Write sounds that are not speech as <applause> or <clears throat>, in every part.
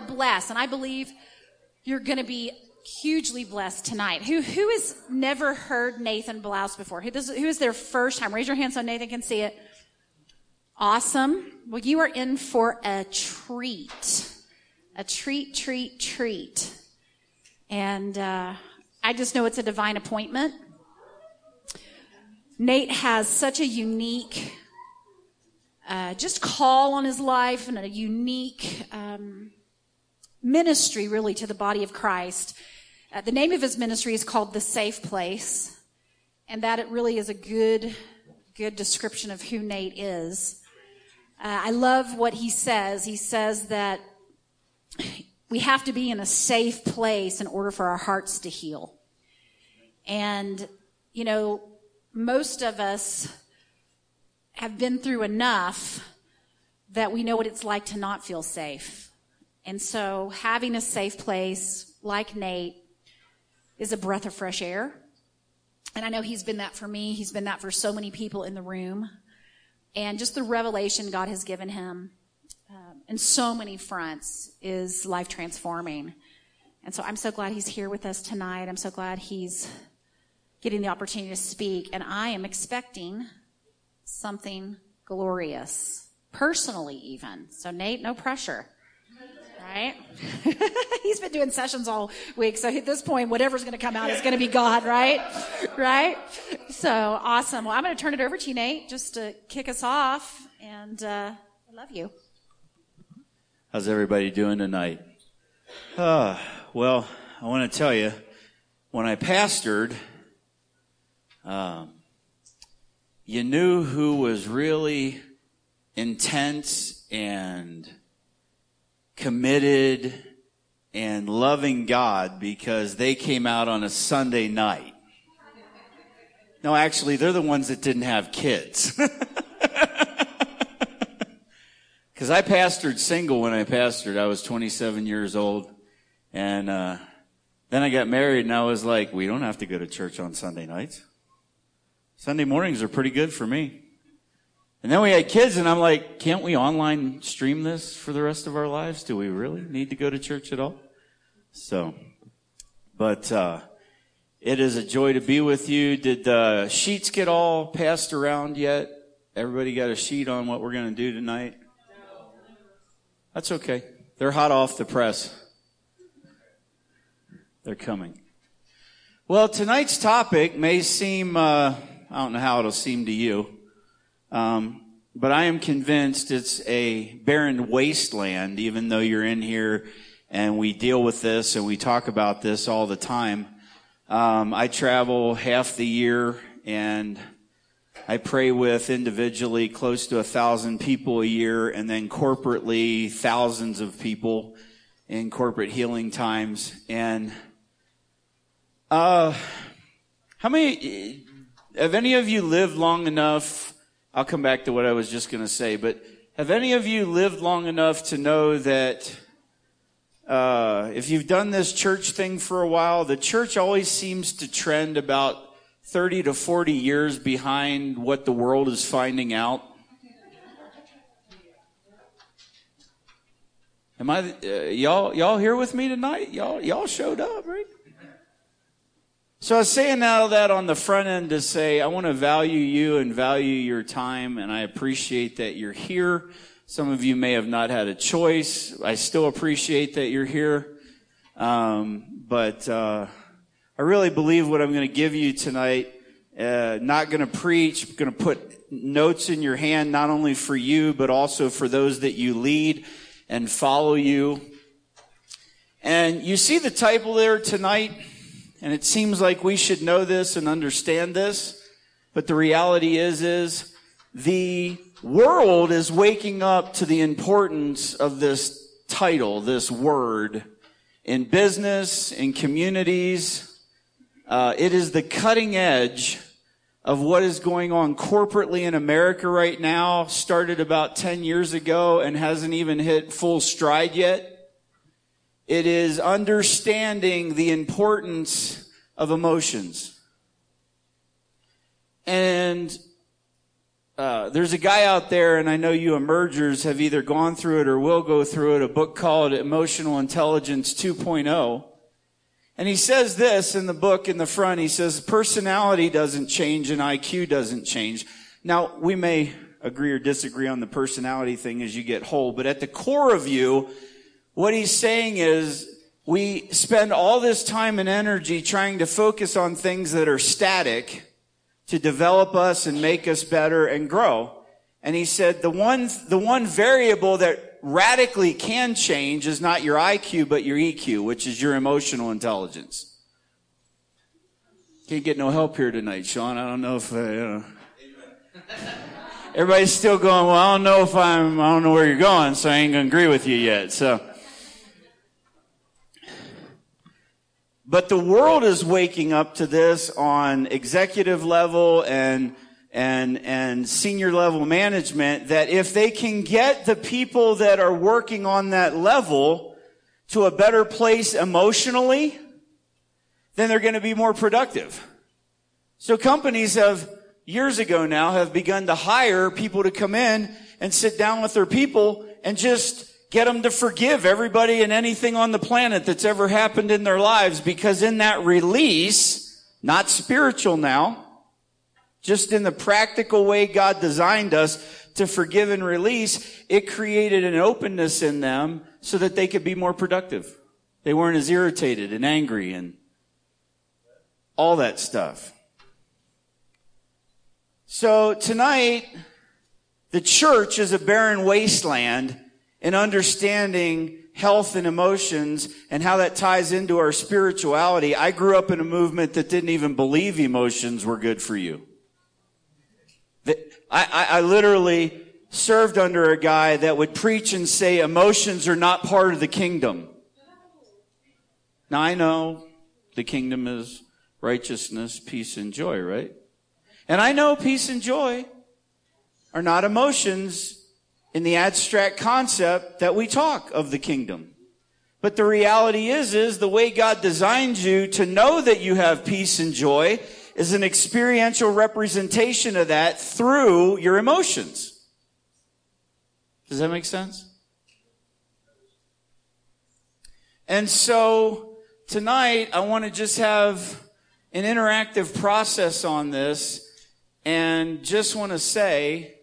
are blessed, and I believe you're going to be hugely blessed tonight. Who who has never heard Nathan Blouse before? Who, does, who is their first time? Raise your hand so Nathan can see it. Awesome. Well, you are in for a treat, a treat, treat, treat, and uh, I just know it's a divine appointment. Nate has such a unique, uh, just call on his life and a unique. Um, ministry really to the body of Christ. Uh, the name of his ministry is called The Safe Place, and that it really is a good, good description of who Nate is. Uh, I love what he says. He says that we have to be in a safe place in order for our hearts to heal. And, you know, most of us have been through enough that we know what it's like to not feel safe and so having a safe place like Nate is a breath of fresh air. And I know he's been that for me. He's been that for so many people in the room. And just the revelation God has given him um, in so many fronts is life transforming. And so I'm so glad he's here with us tonight. I'm so glad he's getting the opportunity to speak. And I am expecting something glorious, personally, even. So, Nate, no pressure right? <laughs> He's been doing sessions all week. So at this point, whatever's going to come out is going to be God, right? Right? So awesome. Well, I'm going to turn it over to you, Nate, just to kick us off. And uh, I love you. How's everybody doing tonight? Uh, well, I want to tell you, when I pastored, um, you knew who was really intense and committed and loving God because they came out on a Sunday night. No, actually, they're the ones that didn't have kids. <laughs> Because I pastored single when I pastored. I was 27 years old. And uh, then I got married, and I was like, we don't have to go to church on Sunday nights. Sunday mornings are pretty good for me. And then we had kids, and I'm like, can't we online stream this for the rest of our lives? Do we really need to go to church at all? So, but uh, it is a joy to be with you. Did the sheets get all passed around yet? Everybody got a sheet on what we're going to do tonight? No. That's okay. They're hot off the press. They're coming. Well, tonight's topic may seem, uh, I don't know how it'll seem to you. Um, but I am convinced it's a barren wasteland, even though you're in here and we deal with this and we talk about this all the time. Um, I travel half the year and I pray with individually close to a thousand people a year and then corporately thousands of people in corporate healing times. And, uh, how many, have any of you lived long enough I'll come back to what I was just going to say, but have any of you lived long enough to know that uh, if you've done this church thing for a while, the church always seems to trend about 30 to 40 years behind what the world is finding out? Am I, uh, y'all, y'all here with me tonight? Y'all, y'all showed up, right? So I was saying all that on the front end to say, I want to value you and value your time, and I appreciate that you're here. Some of you may have not had a choice. I still appreciate that you're here. Um, but uh, I really believe what I'm going to give you tonight, uh, not going to preach, going to put notes in your hand, not only for you, but also for those that you lead and follow you. And you see the title there tonight? And it seems like we should know this and understand this. But the reality is, is the world is waking up to the importance of this title, this word in business, in communities. Uh, it is the cutting edge of what is going on corporately in America right now, started about 10 years ago and hasn't even hit full stride yet. It is understanding the importance of emotions. And uh, there's a guy out there, and I know you emergers have either gone through it or will go through it, a book called Emotional Intelligence 2.0. And he says this in the book in the front. He says, personality doesn't change and IQ doesn't change. Now, we may agree or disagree on the personality thing as you get whole, but at the core of you, what he's saying is we spend all this time and energy trying to focus on things that are static to develop us and make us better and grow. And he said the one, the one variable that radically can change is not your IQ, but your EQ, which is your emotional intelligence. Can't get no help here tonight, Sean. I don't know if, uh, you know. <laughs> Everybody's still going, well, I don't know if I'm, I don't know where you're going, so I ain't gonna agree with you yet. So. But the world is waking up to this on executive level and and and senior level management that if they can get the people that are working on that level to a better place emotionally, then they're going to be more productive. So companies have years ago now have begun to hire people to come in and sit down with their people and just Get them to forgive everybody and anything on the planet that's ever happened in their lives because in that release, not spiritual now, just in the practical way God designed us to forgive and release, it created an openness in them so that they could be more productive. They weren't as irritated and angry and all that stuff. So tonight, the church is a barren wasteland in understanding health and emotions and how that ties into our spirituality. I grew up in a movement that didn't even believe emotions were good for you. I, I, I literally served under a guy that would preach and say emotions are not part of the kingdom. Now I know the kingdom is righteousness, peace, and joy, right? And I know peace and joy are not emotions in the abstract concept that we talk of the kingdom. But the reality is, is the way God designed you to know that you have peace and joy is an experiential representation of that through your emotions. Does that make sense? And so tonight I want to just have an interactive process on this and just want to say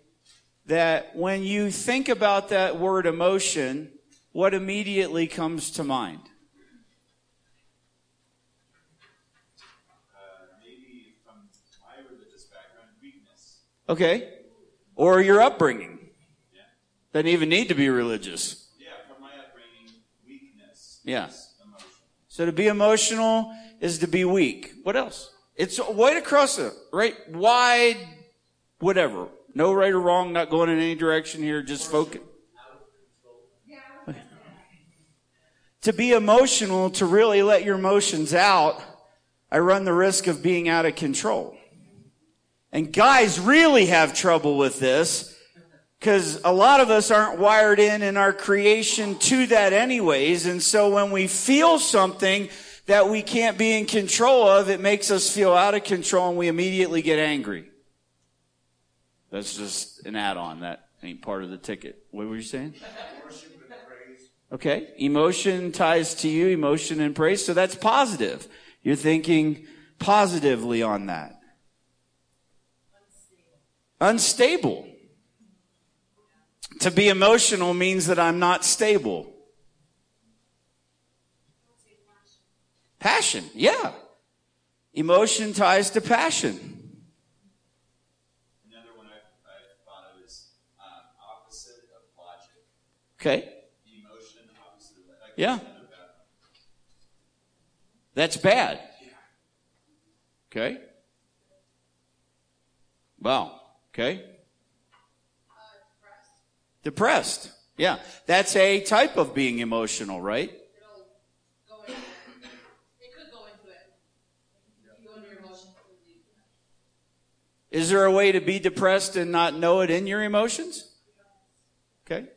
that when you think about that word emotion, what immediately comes to mind? Uh maybe from my religious background, weakness. Okay. Or your upbringing. Yeah. Doesn't even need to be religious. Yeah, from my upbringing, weakness. Yeah. So to be emotional is to be weak. What else? It's right across the, right, wide, whatever. No right or wrong, not going in any direction here, just focus. To be emotional, to really let your emotions out, I run the risk of being out of control. And guys really have trouble with this because a lot of us aren't wired in in our creation to that anyways. And so when we feel something that we can't be in control of, it makes us feel out of control and we immediately get angry. That's just an add-on. That ain't part of the ticket. What were you saying? <laughs> Okay. Emotion ties to you, emotion and praise. So that's positive. You're thinking positively on that. Unstable. Unstable. To be emotional means that I'm not stable. Passion. Yeah. Emotion ties to passion. Okay. Yeah. That's bad. Okay. Wow. Okay. Depressed. depressed. Yeah. That's a type of being emotional, right? Is there a way to be depressed and not know it in your emotions? Okay.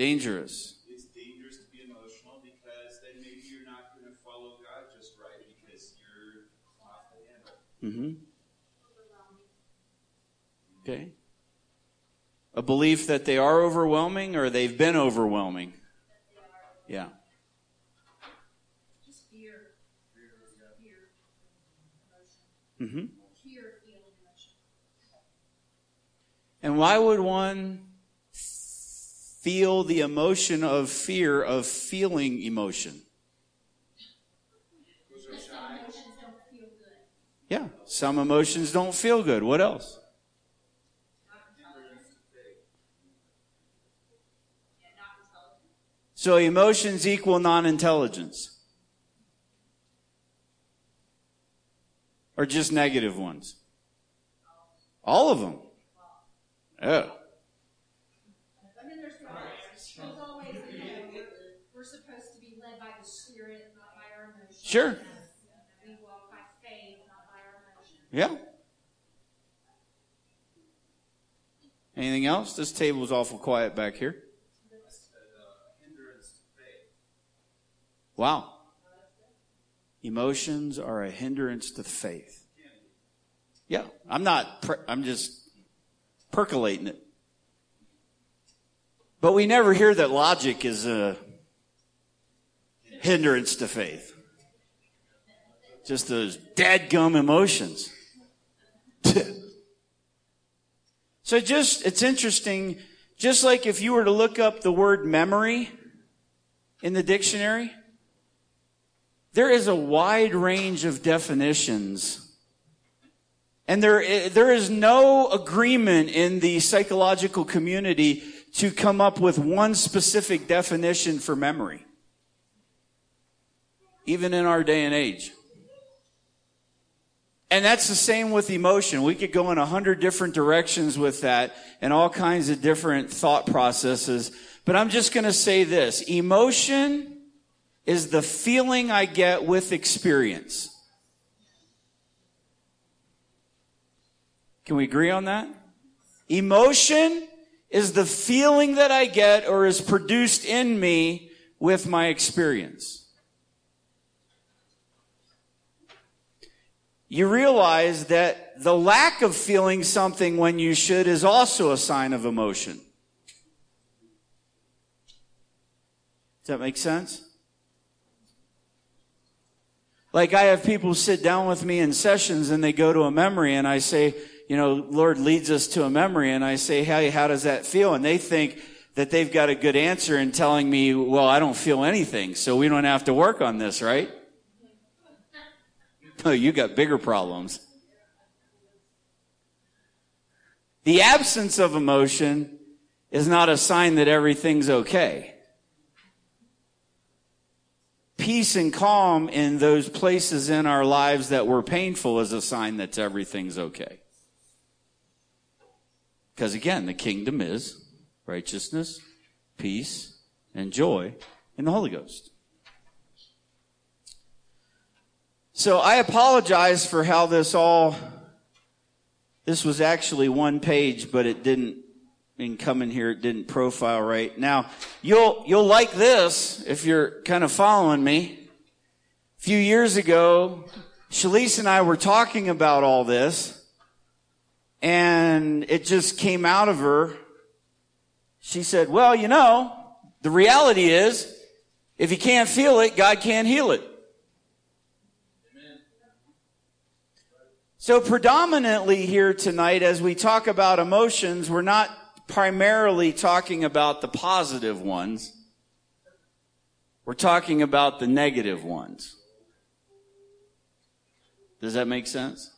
Dangerous. It's dangerous to be emotional because then maybe you're not going to follow God just right because you're off the handle. Mm-hmm. Okay. A belief that they are overwhelming or they've been overwhelming? Yeah. Just fear. Fear. Mm-hmm. Fear feeling emotion. And why would one feel the emotion of fear of feeling emotion? Emotions don't feel good. Yeah, some emotions don't feel good. What else? So emotions equal non-intelligence. Or just negative ones? All of them. Yeah. I mean, there's always, there's always, you know, we're supposed to be led by the Spirit, not by our emotions. Sure. We walk by faith, not by our emotions. Yeah. Anything else? This table is awful quiet back here. Wow. Emotions are a hindrance to faith. Yeah, I'm not, per- I'm just percolating it. But we never hear that logic is a hindrance to faith. Just those dadgum emotions. <laughs> so just, it's interesting, just like if you were to look up the word memory in the dictionary, there is a wide range of definitions. And there, there is no agreement in the psychological community to come up with one specific definition for memory. Even in our day and age. And that's the same with emotion. We could go in a hundred different directions with that and all kinds of different thought processes. But I'm just going to say this. Emotion is the feeling I get with experience. Can we agree on that? Emotion is the feeling that I get or is produced in me with my experience. You realize that the lack of feeling something when you should is also a sign of emotion. Does that make sense? Like I have people sit down with me in sessions and they go to a memory and I say, you know, Lord leads us to a memory and I say, hey, how does that feel? And they think that they've got a good answer in telling me, well, I don't feel anything, so we don't have to work on this, right? <laughs> Oh, you got bigger problems. The absence of emotion is not a sign that everything's okay. Peace and calm in those places in our lives that were painful is a sign that everything's okay. Because again, the kingdom is righteousness, peace, and joy in the Holy Ghost. So I apologize for how this all, this was actually one page, but it didn't, in coming here, it didn't profile right. Now, you'll, you'll like this if you're kind of following me. A few years ago, Shalise and I were talking about all this, and it just came out of her. She said, well, you know, the reality is, if you can't feel it, God can't heal it. So predominantly here tonight, as we talk about emotions, we're not primarily talking about the positive ones. We're talking about the negative ones. Does that make sense?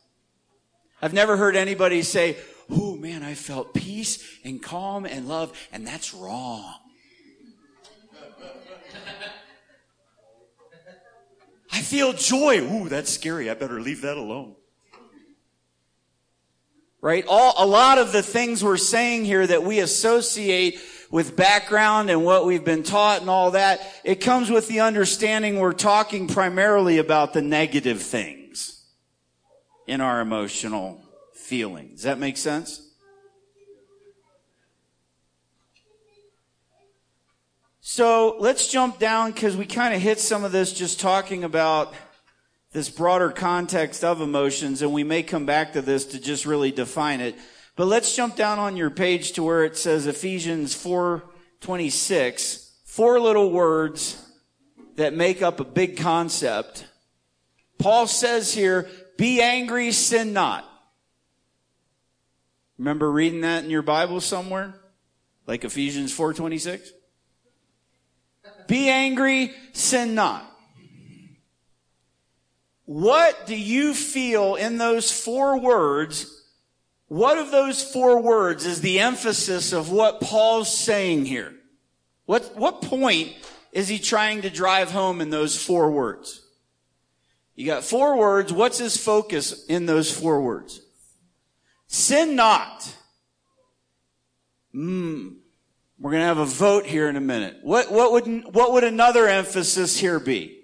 I've never heard anybody say, Oh man, I felt peace and calm and love, and that's wrong. I feel joy. Ooh, that's scary. I better leave that alone right? All, a lot of the things we're saying here that we associate with background and what we've been taught and all that, it comes with the understanding we're talking primarily about the negative things in our emotional feelings. Does that make sense? So let's jump down because we kind of hit some of this just talking about this broader context of emotions, and we may come back to this to just really define it. But let's jump down on your page to where it says Ephesians 4:26, four little words that make up a big concept. Paul says here, be angry, sin not. Remember reading that in your Bible somewhere? Like Ephesians 4:26? Be angry, sin not. What do you feel in those four words? What of those four words is the emphasis of what Paul's saying here? What, what point is he trying to drive home in those four words? You got four words. What's his focus in those four words? Sin not. Mm. We're going to have a vote here in a minute. What, what would, what would another emphasis here be?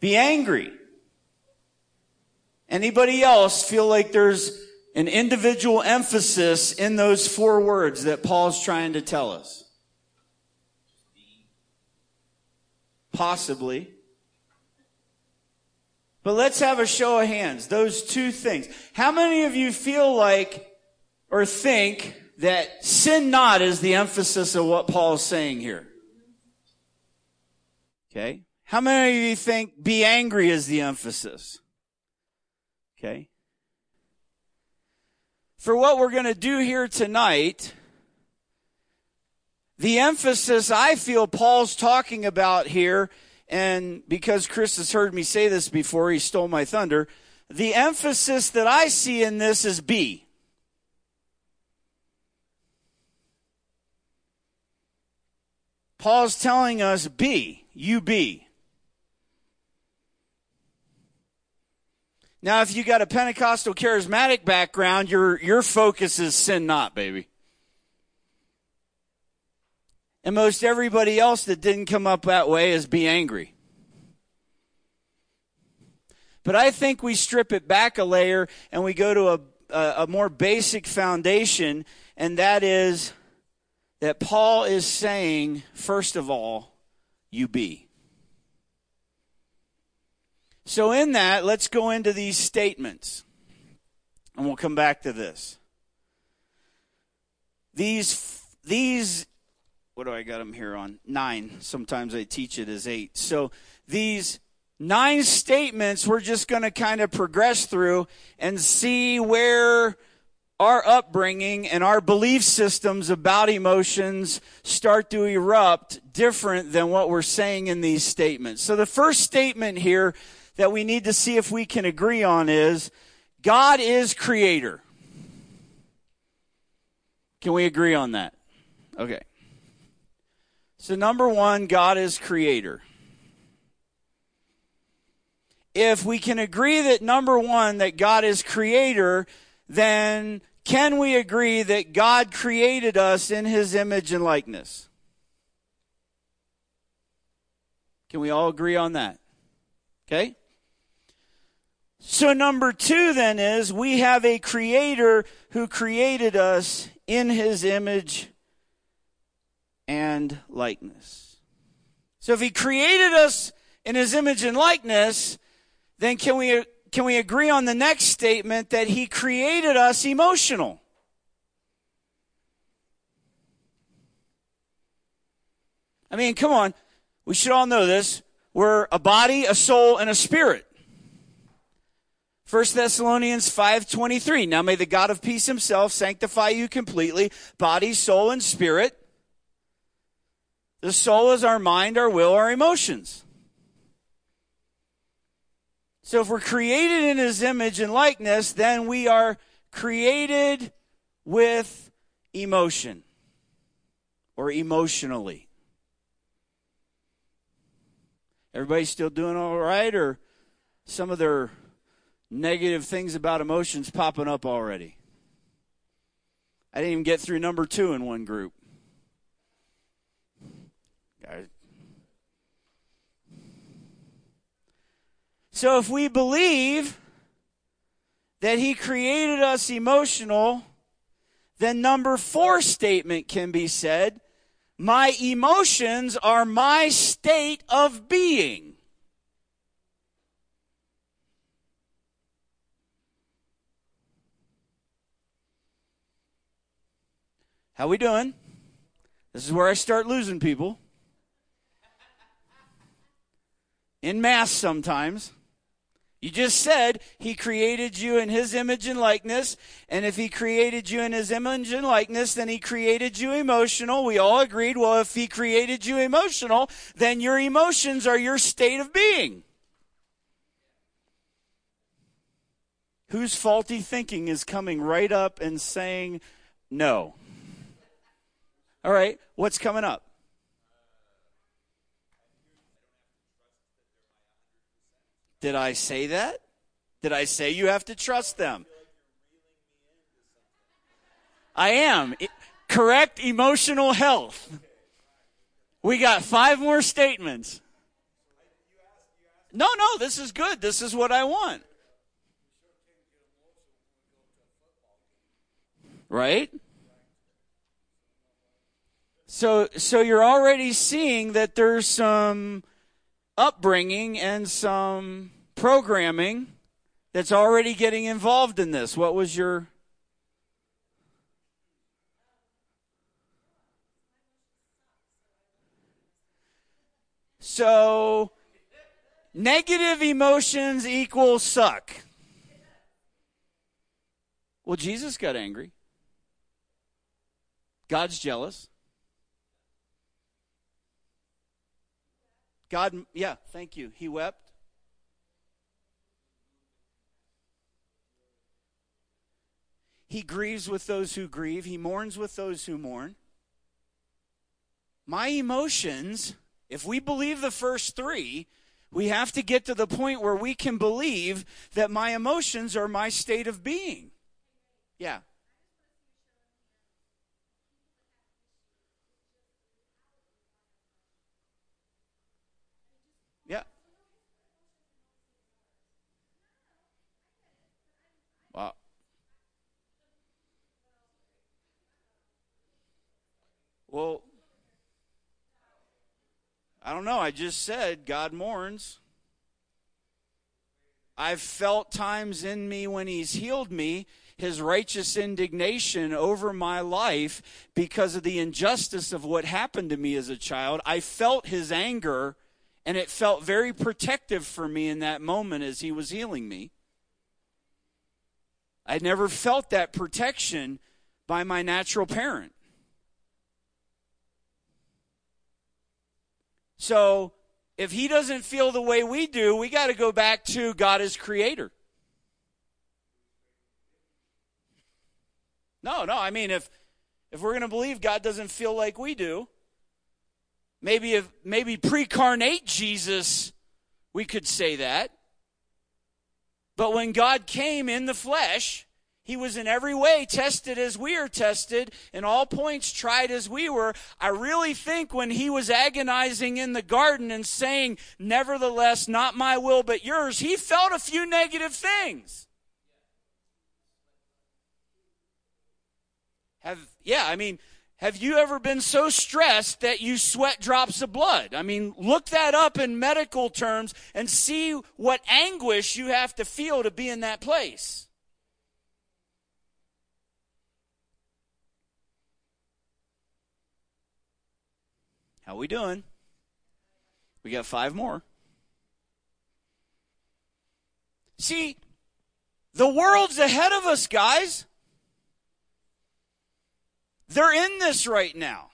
Be angry. Anybody else feel like there's an individual emphasis in those four words that Paul's trying to tell us? Possibly. But let's have a show of hands. Those two things. How many of you feel like or think that sin not is the emphasis of what Paul is saying here? Okay. How many of you think be angry is the emphasis? Okay. For what we're going to do here tonight, the emphasis I feel Paul's talking about here, and because Chris has heard me say this before, he stole my thunder. The emphasis that I see in this is be. Paul's telling us be, you be. Now, if you got a Pentecostal charismatic background, your, your focus is sin not, baby. And most everybody else that didn't come up that way is be angry. But I think we strip it back a layer and we go to a, a, a more basic foundation, and that is that Paul is saying, first of all, you be. So, in that, let's go into these statements. And we'll come back to this. These, these, what do I got them here on? Nine. Sometimes I teach it as eight. So, these nine statements we're just going to kind of progress through and see where our upbringing and our belief systems about emotions start to erupt different than what we're saying in these statements. So the first statement here that we need to see if we can agree on is God is creator. Can we agree on that? Okay. So, number one, God is creator. If we can agree that number one, that God is creator, then can we agree that God created us in his image and likeness? Can we all agree on that? Okay? So, number two then is we have a creator who created us in his image and likeness. So, if he created us in his image and likeness, then can we, can we agree on the next statement that he created us emotional? I mean, come on. We should all know this. We're a body, a soul, and a spirit. 1 Thessalonians 5:23 Now may the God of peace himself sanctify you completely body soul and spirit. The soul is our mind our will our emotions. So if we're created in his image and likeness then we are created with emotion or emotionally. Everybody still doing all right or some of their negative things about emotions popping up already. I didn't even get through number two in one group. So if we believe that he created us emotional, then number four statement can be said, my emotions are my state of being. How we doing? This is where I start losing people. In mass sometimes. You just said he created you in his image and likeness. And if he created you in his image and likeness, then he created you emotional. We all agreed, well, if he created you emotional, then your emotions are your state of being. Whose faulty thinking is coming right up and saying no? All right, what's coming up? Did I say that? Did I say you have to trust them? I am. correct emotional health. We got five more statements. No, no, this is good. This is what I want. Right? So so you're already seeing that there's some upbringing and some programming that's already getting involved in this. What was your. So, negative emotions equal suck. Well, Jesus got angry. God's jealous. God, yeah, thank you. He wept. He grieves with those who grieve, he mourns with those who mourn. My emotions, if we believe the first three, we have to get to the point where we can believe that my emotions are my state of being. Yeah. Wow. Well, I don't know. I just said God mourns. I've felt times in me when He's healed me his righteous indignation over my life because of the injustice of what happened to me as a child. I felt his anger, and it felt very protective for me in that moment as he was healing me. I never felt that protection by my natural parent. So if he doesn't feel the way we do, we got to go back to God as creator. No, no, I mean if if we're going to believe God doesn't feel like we do, maybe if maybe precarnate Jesus, we could say that. But when God came in the flesh, he was in every way tested as we are tested, in all points tried as we were. I really think when he was agonizing in the garden and saying, Nevertheless, not my will, but yours, he felt a few negative things. Have, yeah, I mean, have you ever been so stressed that you sweat drops of blood? I mean, look that up in medical terms and see what anguish you have to feel to be in that place. How we doing? We got five more. See, the world's ahead of us, guys. They're in this right now.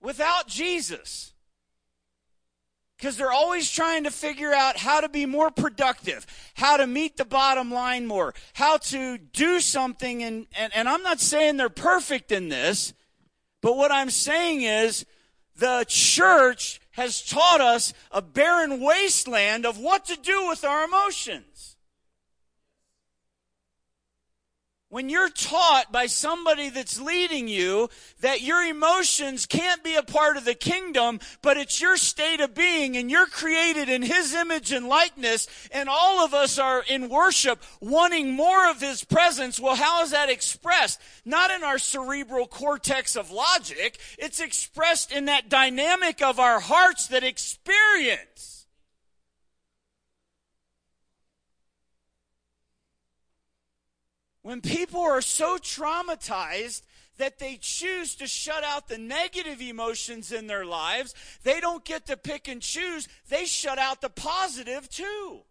Without Jesus. Because they're always trying to figure out how to be more productive, how to meet the bottom line more, how to do something. And, and, and I'm not saying they're perfect in this. But what I'm saying is the church has taught us a barren wasteland of what to do with our emotions. When you're taught by somebody that's leading you that your emotions can't be a part of the kingdom, but it's your state of being and you're created in His image and likeness, and all of us are in worship wanting more of His presence, well, how is that expressed? Not in our cerebral cortex of logic, it's expressed in that dynamic of our hearts that experience. When people are so traumatized that they choose to shut out the negative emotions in their lives, they don't get to pick and choose, they shut out the positive too.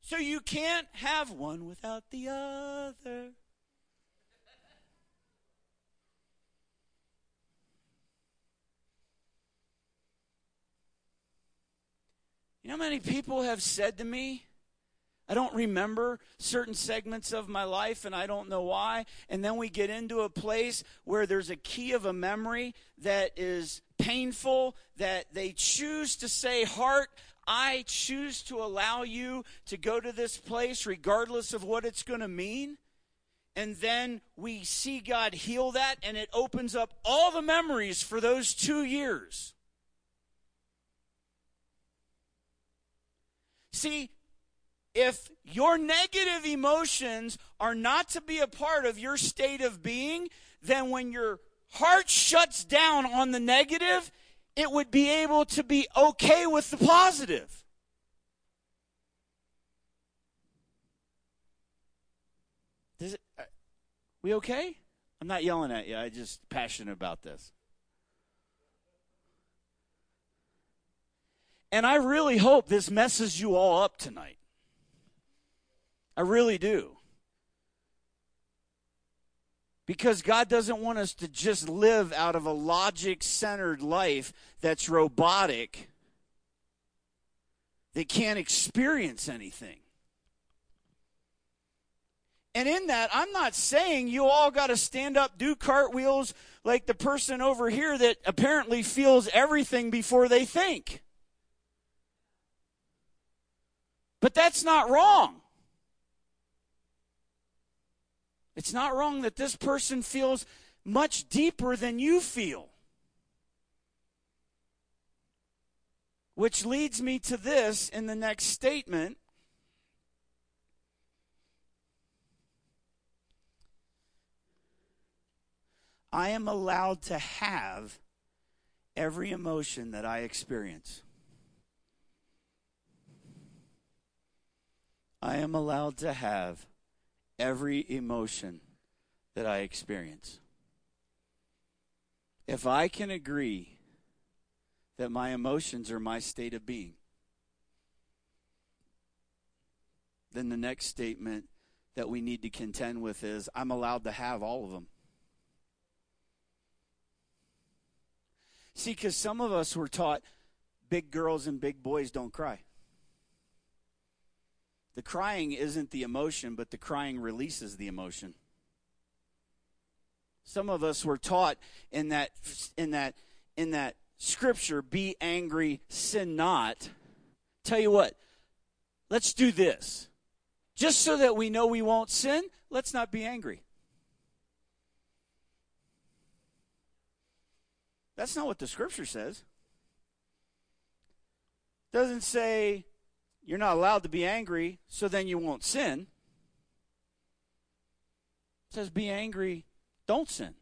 So you can't have one without the other. You know how many people have said to me, I don't remember certain segments of my life and I don't know why. And then we get into a place where there's a key of a memory that is painful, that they choose to say, Heart, I choose to allow you to go to this place regardless of what it's going to mean. And then we see God heal that and it opens up all the memories for those two years. See, if your negative emotions are not to be a part of your state of being, then when your heart shuts down on the negative, it would be able to be okay with the positive. Does it, uh, we okay? I'm not yelling at you. I'm just passionate about this. And I really hope this messes you all up tonight. I really do. Because God doesn't want us to just live out of a logic centered life that's robotic, that can't experience anything. And in that, I'm not saying you all got to stand up, do cartwheels like the person over here that apparently feels everything before they think. But that's not wrong. It's not wrong that this person feels much deeper than you feel. Which leads me to this in the next statement. I am allowed to have every emotion that I experience. I am allowed to have every emotion that I experience. If I can agree that my emotions are my state of being, then the next statement that we need to contend with is I'm allowed to have all of them. See, because some of us were taught big girls and big boys don't cry. The crying isn't the emotion, but the crying releases the emotion. Some of us were taught in that in that in that scripture, be angry, sin not. Tell you what, let's do this. Just so that we know we won't sin, let's not be angry. That's not what the scripture says. Doesn't say you're not allowed to be angry, so then you won't sin. It says, be angry, don't sin.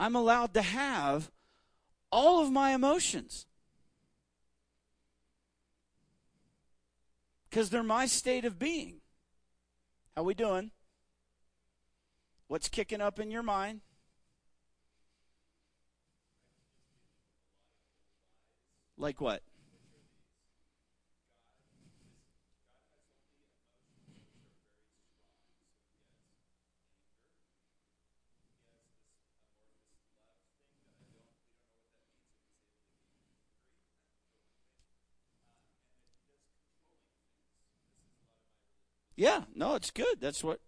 I'm allowed to have all of my emotions. Because they're my state of being. How we doing? What's kicking up in your mind? Like what? Yeah, no, it's good. That's what.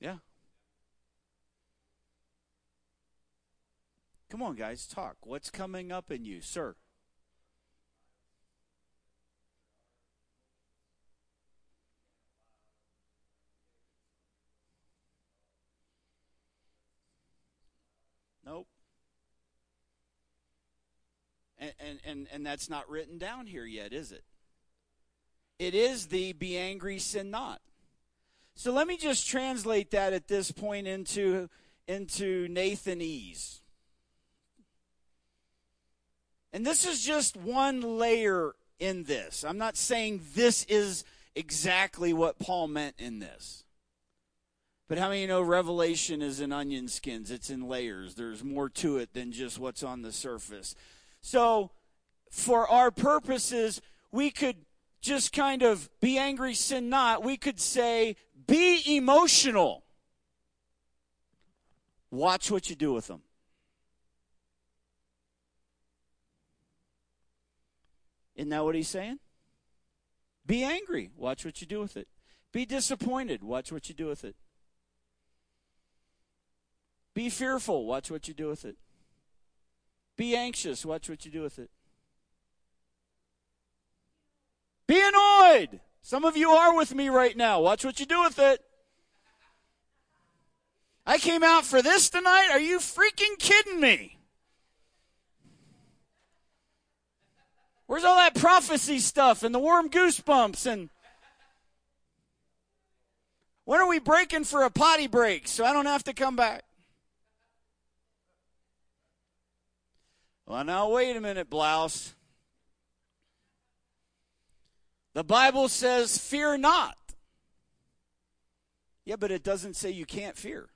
Yeah. Come on, guys, talk. What's coming up in you, sir? And, and, that's not written down here yet, is it? It is the be angry, sin not. So let me just translate that at this point into, into Nathanese. And this is just one layer in this. I'm not saying this is exactly what Paul meant in this. But how many you know Revelation is in onion skins? It's in layers. There's more to it than just what's on the surface. So, for our purposes, we could just kind of be angry, sin not. We could say, be emotional. Watch what you do with them. Isn't that what he's saying? Be angry. Watch what you do with it. Be disappointed. Watch what you do with it. Be fearful. Watch what you do with it. Be anxious. Watch what you do with it. Be annoyed. Some of you are with me right now. Watch what you do with it. I came out for this tonight. Are you freaking kidding me? Where's all that prophecy stuff and the warm goosebumps and when are we breaking for a potty break so I don't have to come back? Well, now wait a minute, Blouse. The Bible says, fear not. Yeah, but it doesn't say you can't fear.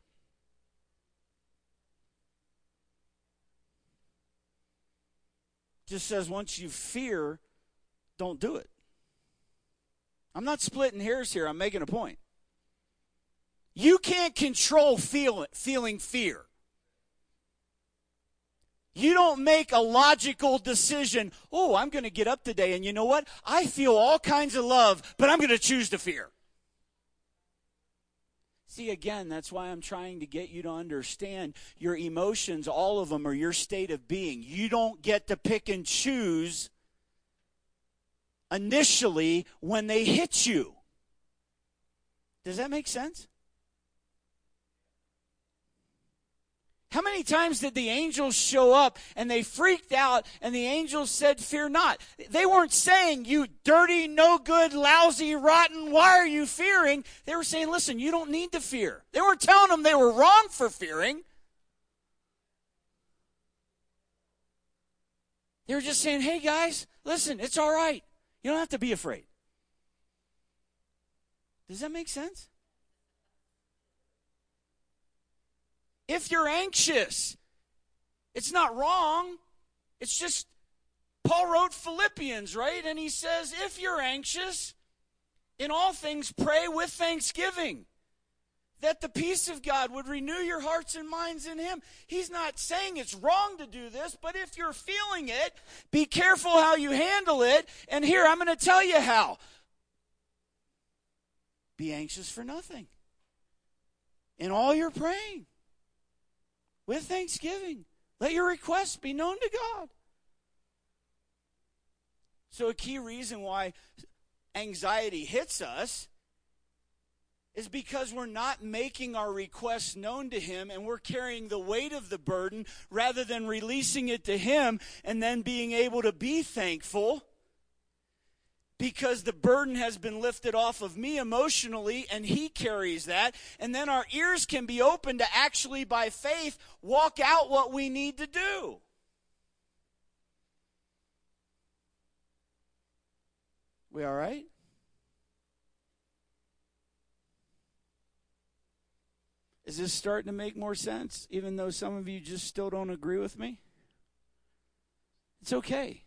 just says once you fear, don't do it. I'm not splitting hairs here. I'm making a point. You can't control feel, feeling fear. You don't make a logical decision. Oh, I'm going to get up today, and you know what? I feel all kinds of love, but I'm going to choose to fear. See, again, that's why I'm trying to get you to understand your emotions, all of them are your state of being. You don't get to pick and choose initially when they hit you. Does that make sense? How many times did the angels show up and they freaked out and the angels said, Fear not? They weren't saying, You dirty, no good, lousy, rotten, why are you fearing? They were saying, Listen, you don't need to fear. They weren't telling them they were wrong for fearing. They were just saying, Hey guys, listen, it's all right. You don't have to be afraid. Does that make sense? If you're anxious. It's not wrong. It's just, Paul wrote Philippians, right? And he says, if you're anxious, in all things pray with thanksgiving. That the peace of God would renew your hearts and minds in Him. He's not saying it's wrong to do this, but if you're feeling it, be careful how you handle it. And here, I'm going to tell you how. Be anxious for nothing. In all your praying with thanksgiving. Let your requests be known to God. So, a key reason why anxiety hits us is because we're not making our requests known to Him and we're carrying the weight of the burden rather than releasing it to Him and then being able to be thankful because the burden has been lifted off of me emotionally and he carries that. And then our ears can be open to actually, by faith, walk out what we need to do. We all right? Is this starting to make more sense, even though some of you just still don't agree with me? It's okay.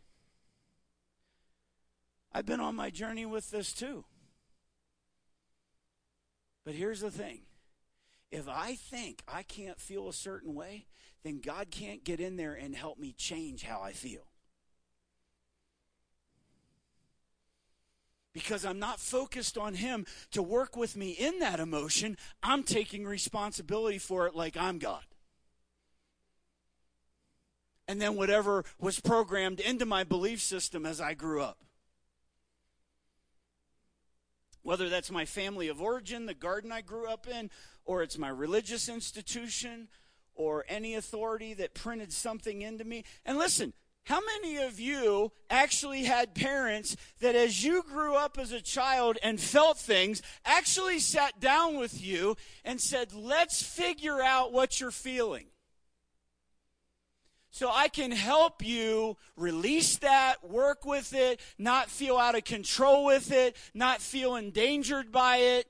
I've been on my journey with this too. But here's the thing if I think I can't feel a certain way, then God can't get in there and help me change how I feel. Because I'm not focused on Him to work with me in that emotion, I'm taking responsibility for it like I'm God. And then whatever was programmed into my belief system as I grew up whether that's my family of origin, the garden I grew up in, or it's my religious institution, or any authority that printed something into me. And listen, How many of you actually had parents that, as you grew up as a child and felt things, actually sat down with you and said, Let's figure out what you're feeling? So I can help you release that, work with it, not feel out of control with it, not feel endangered by it.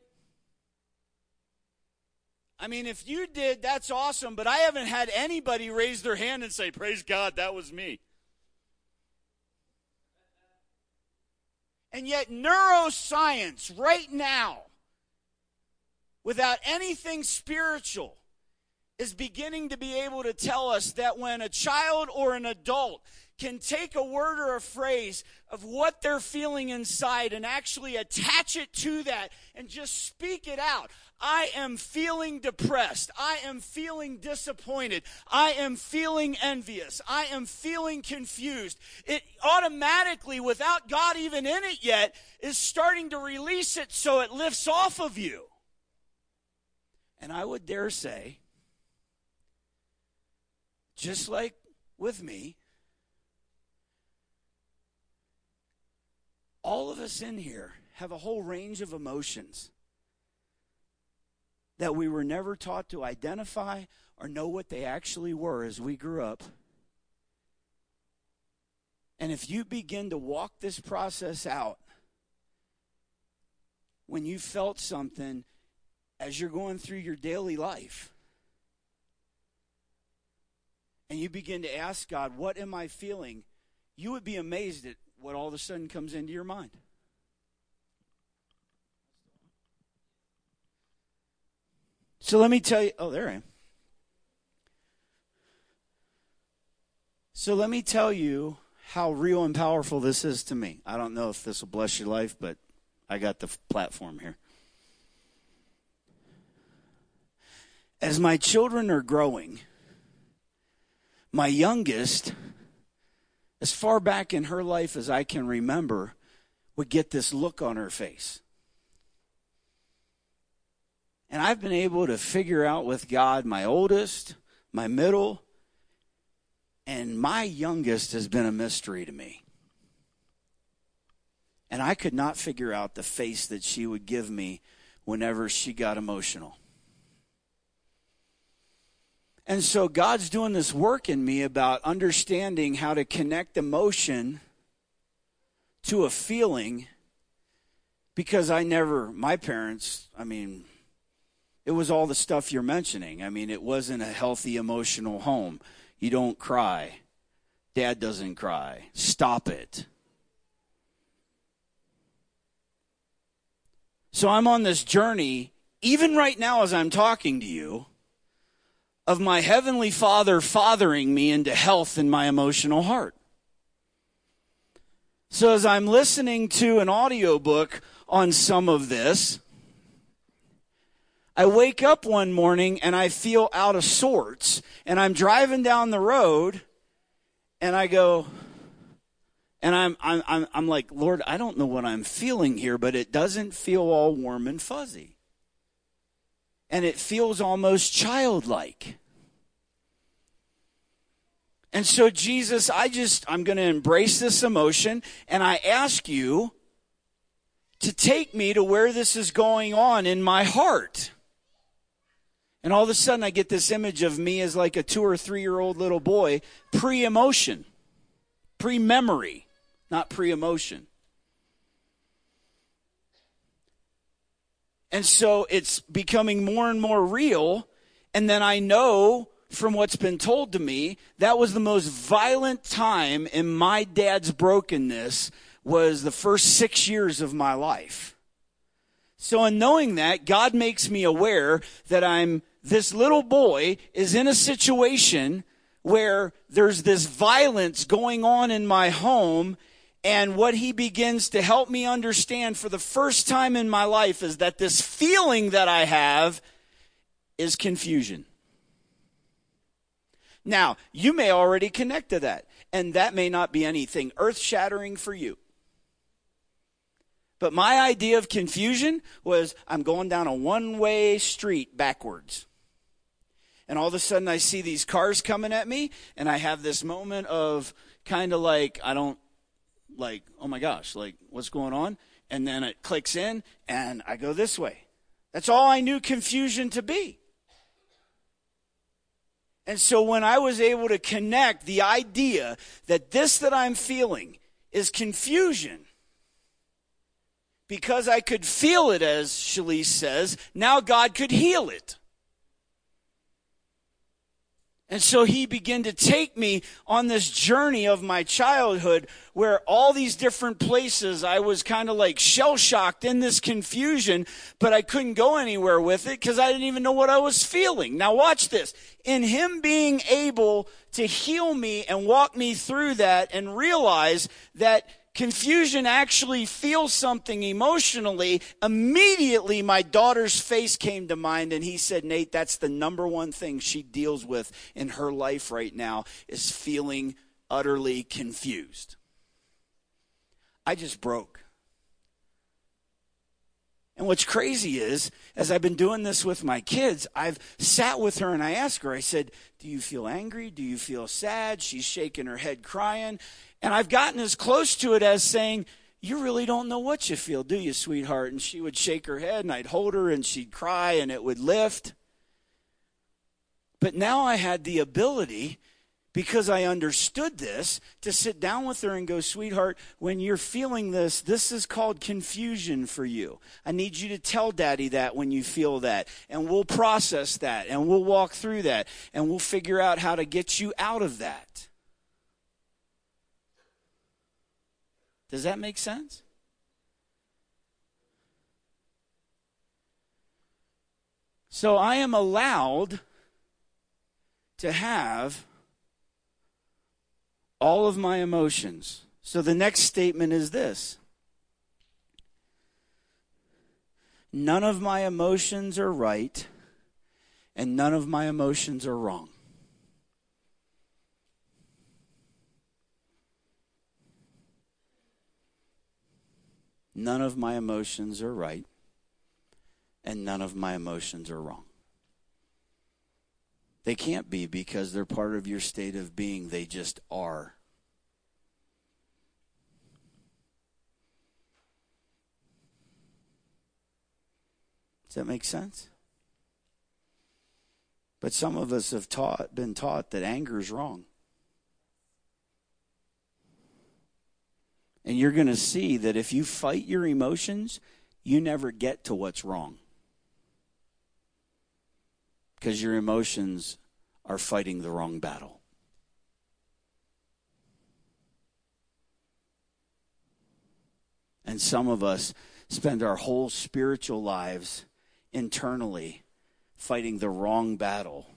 I mean, if you did, that's awesome, but I haven't had anybody raise their hand and say, Praise God, that was me. And yet, neuroscience right now, without anything spiritual, is beginning to be able to tell us that when a child or an adult can take a word or a phrase of what they're feeling inside and actually attach it to that and just speak it out. I am feeling depressed. I am feeling disappointed. I am feeling envious. I am feeling confused. It automatically, without God even in it yet, is starting to release it so it lifts off of you. And I would dare say, just like with me, all of us in here have a whole range of emotions that we were never taught to identify or know what they actually were as we grew up. And if you begin to walk this process out, when you felt something as you're going through your daily life, and you begin to ask God, What am I feeling? You would be amazed at what all of a sudden comes into your mind. So let me tell you. Oh, there I am. So let me tell you how real and powerful this is to me. I don't know if this will bless your life, but I got the platform here. As my children are growing, my youngest, as far back in her life as I can remember, would get this look on her face. And I've been able to figure out with God my oldest, my middle, and my youngest has been a mystery to me. And I could not figure out the face that she would give me whenever she got emotional. And so God's doing this work in me about understanding how to connect emotion to a feeling because I never, my parents, I mean, it was all the stuff you're mentioning. I mean, it wasn't a healthy emotional home. You don't cry. Dad doesn't cry. Stop it. So I'm on this journey, even right now as I'm talking to you of my Heavenly Father fathering me into health in my emotional heart. So as I'm listening to an audiobook on some of this, I wake up one morning and I feel out of sorts and I'm driving down the road and I go, and I'm, I'm, I'm like, Lord, I don't know what I'm feeling here, but it doesn't feel all warm and fuzzy and it feels almost childlike. And so, Jesus, I just, I'm going to embrace this emotion and I ask you to take me to where this is going on in my heart. And all of a sudden, I get this image of me as like a two or three year old little boy, pre emotion, pre memory, not pre emotion. And so it's becoming more and more real. And then I know from what's been told to me, that was the most violent time in my dad's brokenness was the first six years of my life. So in knowing that, God makes me aware that I'm, this little boy is in a situation where there's this violence going on in my home and what he begins to help me understand for the first time in my life is that this feeling that I have is confusion. Now, you may already connect to that, and that may not be anything earth shattering for you. But my idea of confusion was I'm going down a one way street backwards. and all of a sudden I see these cars coming at me, and I have this moment of kind of like, I don't, like, oh my gosh, like, what's going on? And then it clicks in, and I go this way. That's all I knew confusion to be. And so when I was able to connect the idea that this that I'm feeling is confusion, because I could feel it, as Shalise says, now God could heal it. And so he began to take me on this journey of my childhood where all these different places I was kind of like shell shocked in this confusion, but I couldn't go anywhere with it because I didn't even know what I was feeling. Now watch this. In him being able to heal me and walk me through that and realize that confusion actually feels something emotionally, immediately my daughter's face came to mind and he said, Nate, that's the number one thing she deals with in her life right now is feeling utterly confused. I just broke. And what's crazy is, as I've been doing this with my kids, I've sat with her and I asked her, I said, Do you feel angry? Do you feel sad? She's shaking her head, crying. And I've gotten as close to it as saying, You really don't know what you feel, do you, sweetheart? And she would shake her head, and I'd hold her, and she'd cry, and it would lift. But now I had the ability, because I understood this, to sit down with her and go, Sweetheart, when you're feeling this, this is called confusion for you. I need you to tell daddy that when you feel that. And we'll process that, and we'll walk through that, and we'll figure out how to get you out of that. Does that make sense? So I am allowed to have all of my emotions. So the next statement is this None of my emotions are right, and none of my emotions are wrong. None of my emotions are right, and none of my emotions are wrong. They can't be because they're part of your state of being, they just are. Does that make sense? But some of us have taught, been taught that anger is wrong. And you're going to see that if you fight your emotions, you never get to what's wrong. Because your emotions are fighting the wrong battle. And some of us spend our whole spiritual lives internally fighting the wrong battle,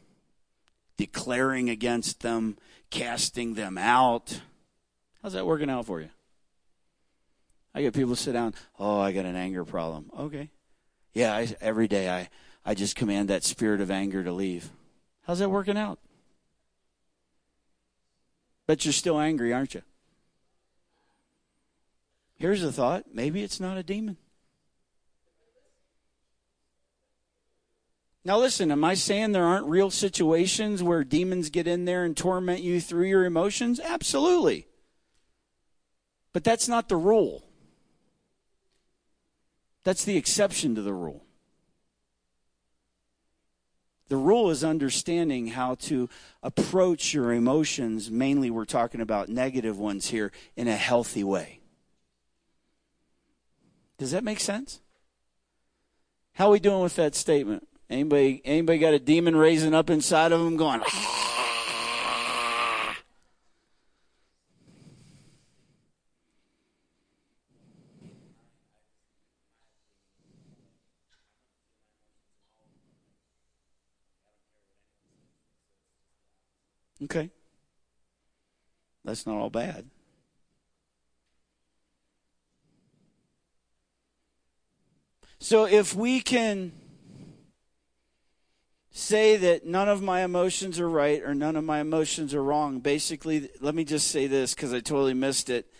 declaring against them, casting them out. How's that working out for you? I get people sit down. Oh, I got an anger problem. Okay. Yeah, I, every day I, I just command that spirit of anger to leave. How's that working out? But you're still angry, aren't you? Here's a thought maybe it's not a demon. Now, listen, am I saying there aren't real situations where demons get in there and torment you through your emotions? Absolutely. But that's not the rule. That's the exception to the rule. The rule is understanding how to approach your emotions, mainly we're talking about negative ones here, in a healthy way. Does that make sense? How are we doing with that statement? Anybody anybody got a demon raising up inside of them going ah Okay. That's not all bad. So if we can say that none of my emotions are right or none of my emotions are wrong, basically, let me just say this because I totally missed it.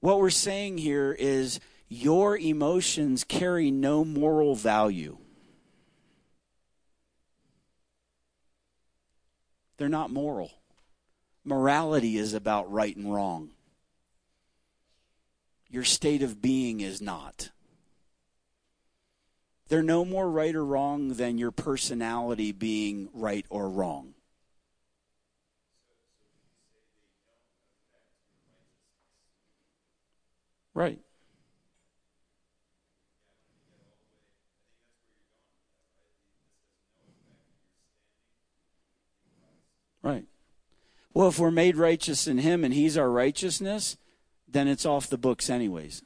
What we're saying here is your emotions carry no moral value. They're not moral. Morality is about right and wrong. Your state of being is not. They're no more right or wrong than your personality being right or wrong. Right. Right. Well, if we're made righteous in Him and He's our righteousness, then it's off the books, anyways.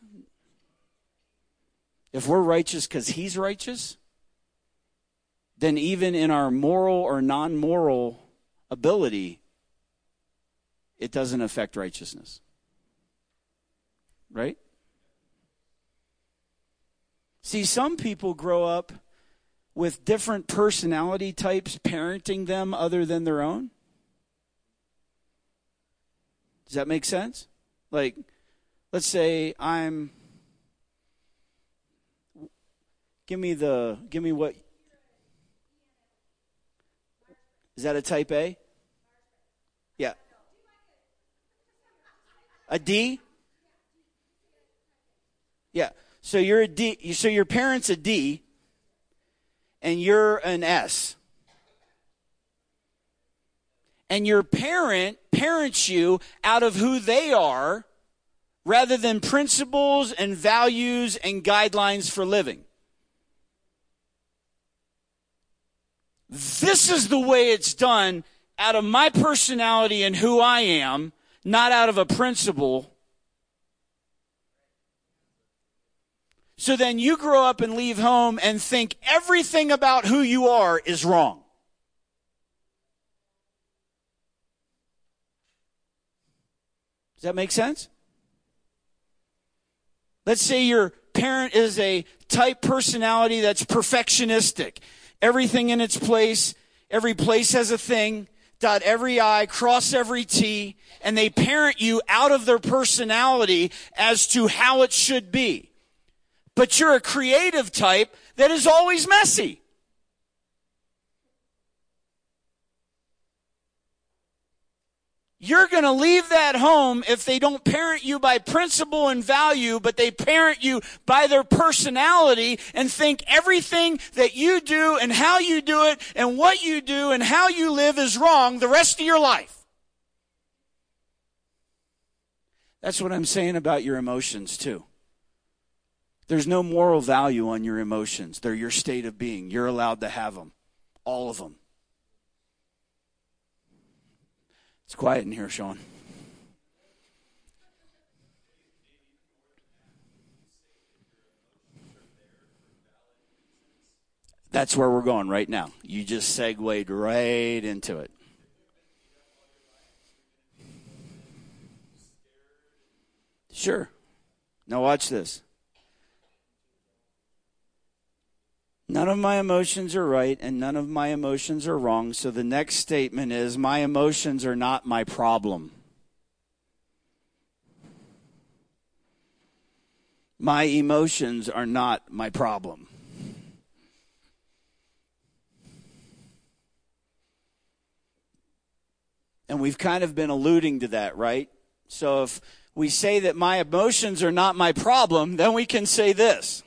If we're righteous because He's righteous, then even in our moral or non moral ability, it doesn't affect righteousness. Right? See, some people grow up with different personality types parenting them other than their own. Does that make sense? Like, let's say I'm. Give me the. Give me what. Is that a type A? Yeah. A D? Yeah. So you're a D. So your parents a D, and you're an S. And your parent parents you out of who they are rather than principles and values and guidelines for living. This is the way it's done out of my personality and who I am, not out of a principle. So then you grow up and leave home and think everything about who you are is wrong. Does that make sense? Let's say your parent is a type personality that's perfectionistic. Everything in its place, every place has a thing, dot every I, cross every T, and they parent you out of their personality as to how it should be. But you're a creative type that is always messy. You're going to leave that home if they don't parent you by principle and value, but they parent you by their personality and think everything that you do and how you do it and what you do and how you live is wrong the rest of your life. That's what I'm saying about your emotions, too. There's no moral value on your emotions, they're your state of being. You're allowed to have them, all of them. It's quiet in here, Sean. That's where we're going right now. You just segued right into it. Sure. Now, watch this. None of my emotions are right and none of my emotions are wrong. So the next statement is My emotions are not my problem. My emotions are not my problem. And we've kind of been alluding to that, right? So if we say that my emotions are not my problem, then we can say this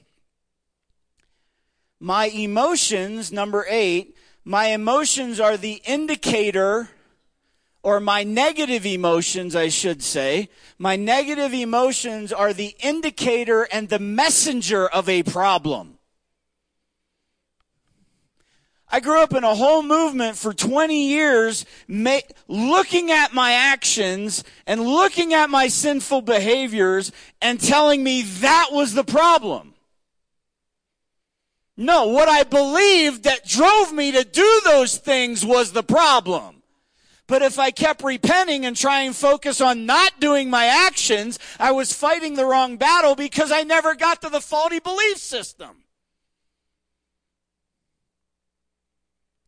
my emotions, number eight, my emotions are the indicator, or my negative emotions, I should say. My negative emotions are the indicator and the messenger of a problem. I grew up in a whole movement for 20 years, ma- looking at my actions and looking at my sinful behaviors and telling me that was the problem. No, what I believed that drove me to do those things was the problem. But if I kept repenting and trying to focus on not doing my actions, I was fighting the wrong battle because I never got to the faulty belief system.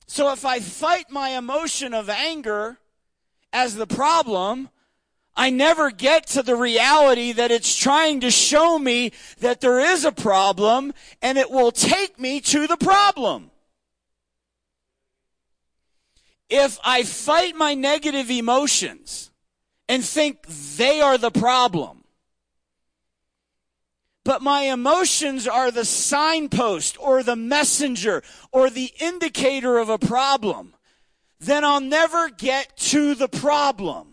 So if I fight my emotion of anger as the problem, I never get to the reality that it's trying to show me that there is a problem and it will take me to the problem. if I fight my negative emotions and think they are the problem, but my emotions are the signpost or the messenger or the indicator of a problem, then I'll never get to the problem.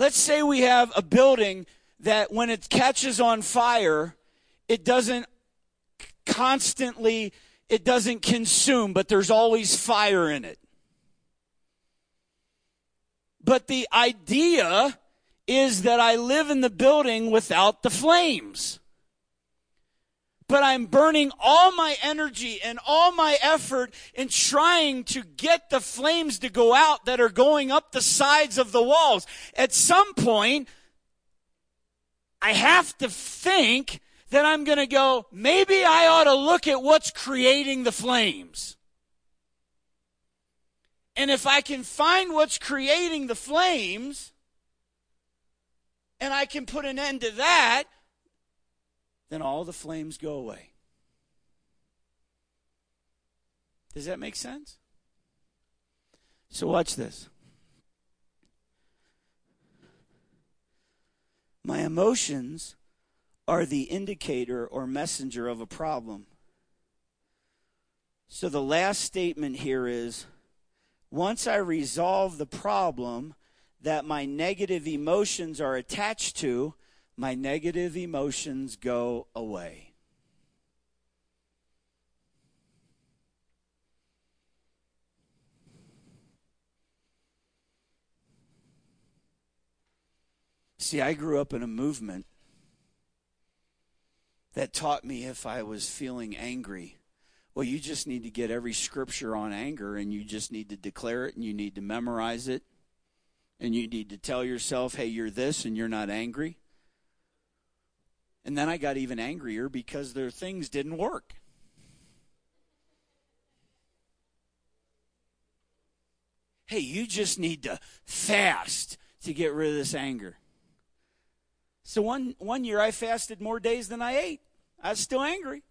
Let's say we have a building that when it catches on fire, it doesn't constantly, it doesn't consume, but there's always fire in it. But the idea is that I live in the building without the flames. But I'm burning all my energy and all my effort in trying to get the flames to go out that are going up the sides of the walls. At some point, I have to think that I'm going to go, maybe I ought to look at what's creating the flames. And if I can find what's creating the flames, and I can put an end to that, then all the flames go away. Does that make sense? So, watch this. My emotions are the indicator or messenger of a problem. So, the last statement here is once I resolve the problem that my negative emotions are attached to, my negative emotions go away. See, I grew up in a movement that taught me if I was feeling angry, well, you just need to get every scripture on anger and you just need to declare it and you need to memorize it and you need to tell yourself, hey, you're this and you're not angry. And then I got even angrier because their things didn't work. Hey, you just need to fast to get rid of this anger. So one one year I fasted more days than I ate. I was still angry.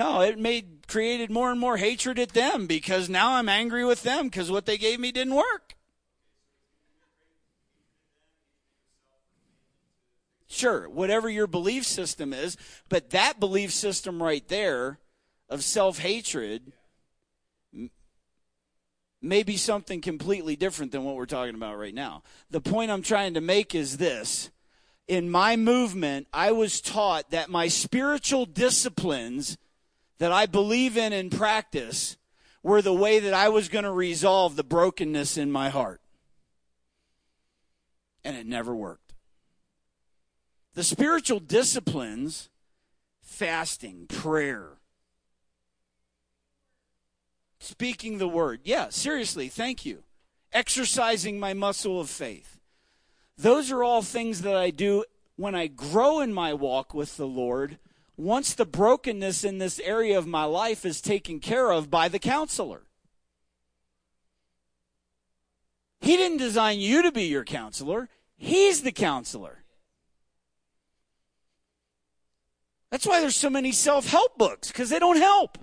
No, it made created more and more hatred at them because now I'm angry with them because what they gave me didn't work. Sure, whatever your belief system is, but that belief system right there of self hatred may be something completely different than what we're talking about right now. The point I'm trying to make is this. In my movement, I was taught that my spiritual disciplines that I believe in and practice were the way that I was going to resolve the brokenness in my heart. And it never worked. The spiritual disciplines, fasting, prayer, speaking the word. Yeah, seriously, thank you. Exercising my muscle of faith. Those are all things that I do when I grow in my walk with the Lord once the brokenness in this area of my life is taken care of by the counselor. He didn't design you to be your counselor, He's the counselor. That's why there's so many self help books, because they don't help.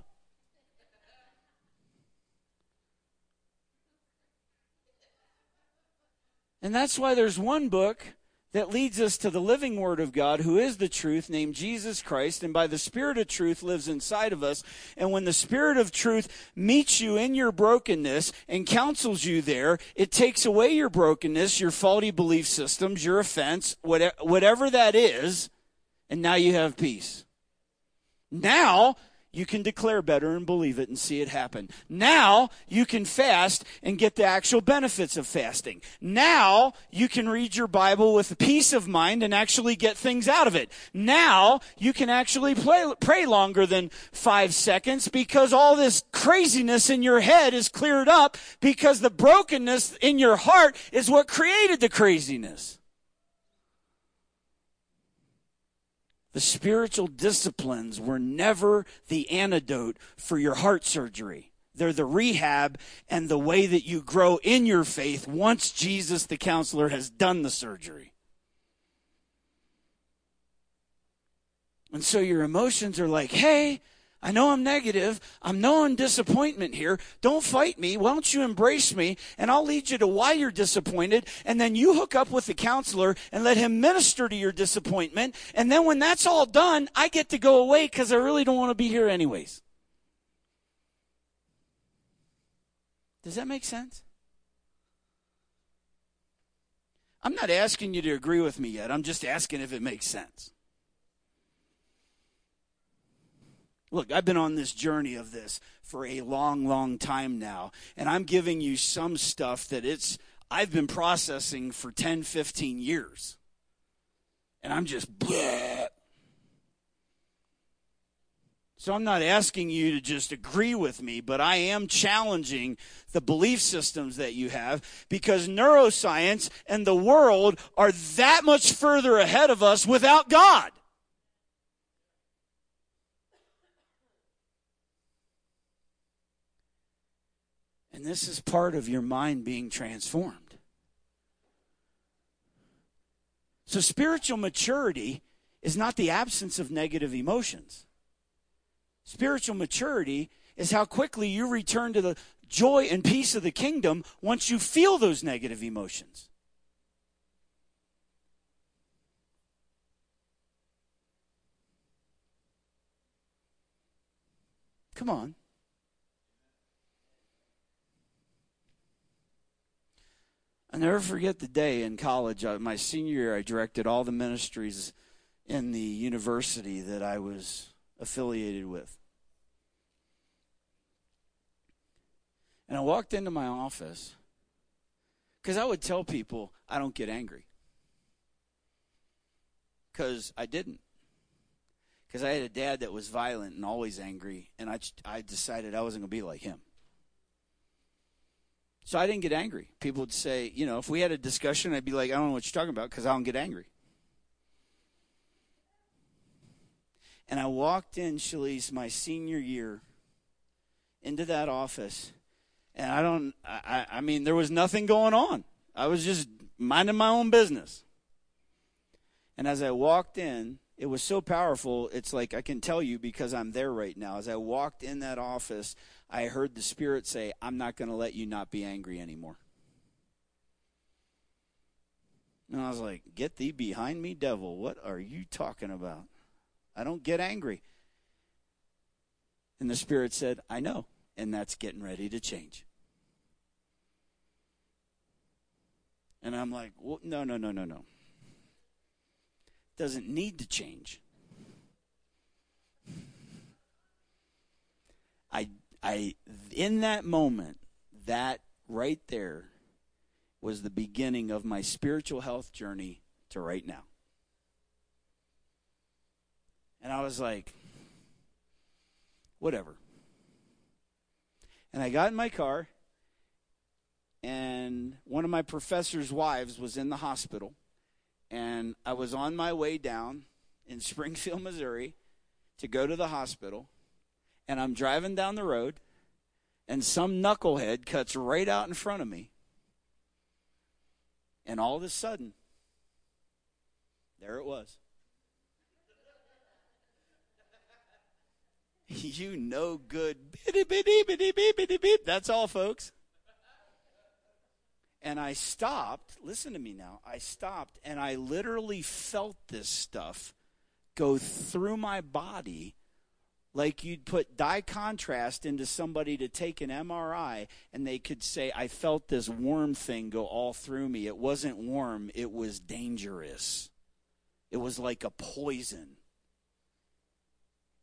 And that's why there's one book that leads us to the living Word of God, who is the truth, named Jesus Christ, and by the Spirit of truth lives inside of us. And when the Spirit of truth meets you in your brokenness and counsels you there, it takes away your brokenness, your faulty belief systems, your offense, whatever that is, and now you have peace. Now, you can declare better and believe it and see it happen. Now you can fast and get the actual benefits of fasting. Now you can read your Bible with peace of mind and actually get things out of it. Now you can actually play, pray longer than five seconds because all this craziness in your head is cleared up because the brokenness in your heart is what created the craziness. The spiritual disciplines were never the antidote for your heart surgery. They're the rehab and the way that you grow in your faith once Jesus, the counselor, has done the surgery. And so your emotions are like, hey, I know I'm negative. I'm knowing disappointment here. Don't fight me. Why don't you embrace me? And I'll lead you to why you're disappointed. And then you hook up with the counselor and let him minister to your disappointment. And then when that's all done, I get to go away because I really don't want to be here anyways. Does that make sense? I'm not asking you to agree with me yet. I'm just asking if it makes sense. Look, I've been on this journey of this for a long, long time now, and I'm giving you some stuff that it's I've been processing for 10, 15 years. And I'm just bleh, so I'm not asking you to just agree with me, but I am challenging the belief systems that you have because neuroscience and the world are that much further ahead of us without God. And this is part of your mind being transformed. So, spiritual maturity is not the absence of negative emotions. Spiritual maturity is how quickly you return to the joy and peace of the kingdom once you feel those negative emotions. Come on. I'll never forget the day in college. Uh, my senior year, I directed all the ministries in the university that I was affiliated with. And I walked into my office because I would tell people I don't get angry. Because I didn't. Because I had a dad that was violent and always angry, and I, I decided I wasn't going to be like him. So I didn't get angry. People would say, you know, if we had a discussion, I'd be like, I don't know what you're talking about because I don't get angry. And I walked in, Shalise, my senior year, into that office, and I don't, I, I mean, there was nothing going on. I was just minding my own business. And as I walked in, it was so powerful. It's like I can tell you because I'm there right now. As I walked in that office, I heard the Spirit say, I'm not going to let you not be angry anymore. And I was like, Get thee behind me, devil. What are you talking about? I don't get angry. And the Spirit said, I know. And that's getting ready to change. And I'm like, well, no, no, no, no, no. Doesn't need to change. I, I, in that moment, that right there was the beginning of my spiritual health journey to right now. And I was like, whatever. And I got in my car, and one of my professor's wives was in the hospital. And I was on my way down in <laughs> Springfield, Missouri to go to the hospital. And I'm driving down the road, and some knucklehead cuts right out in front of me. And all of a sudden, there it was. <laughs> you know good. That's all, folks. And I stopped. Listen to me now. I stopped and I literally felt this stuff go through my body like you'd put dye contrast into somebody to take an MRI and they could say, I felt this warm thing go all through me. It wasn't warm, it was dangerous. It was like a poison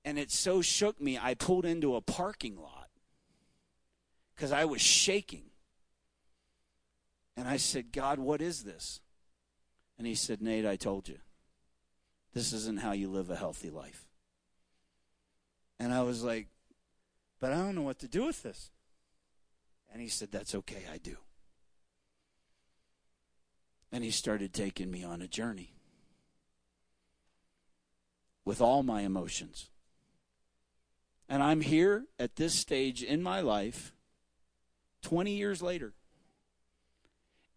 and it so shook me, I pulled into a parking lot because I was shaking. And I said, God, what is this? And he said, Nate, I told you. This isn't how you live a healthy life. And I was like, but I don't know what to do with this. And he said, That's okay, I do. And he started taking me on a journey. with all my emotions. And I'm here at this stage in my life 20 years later.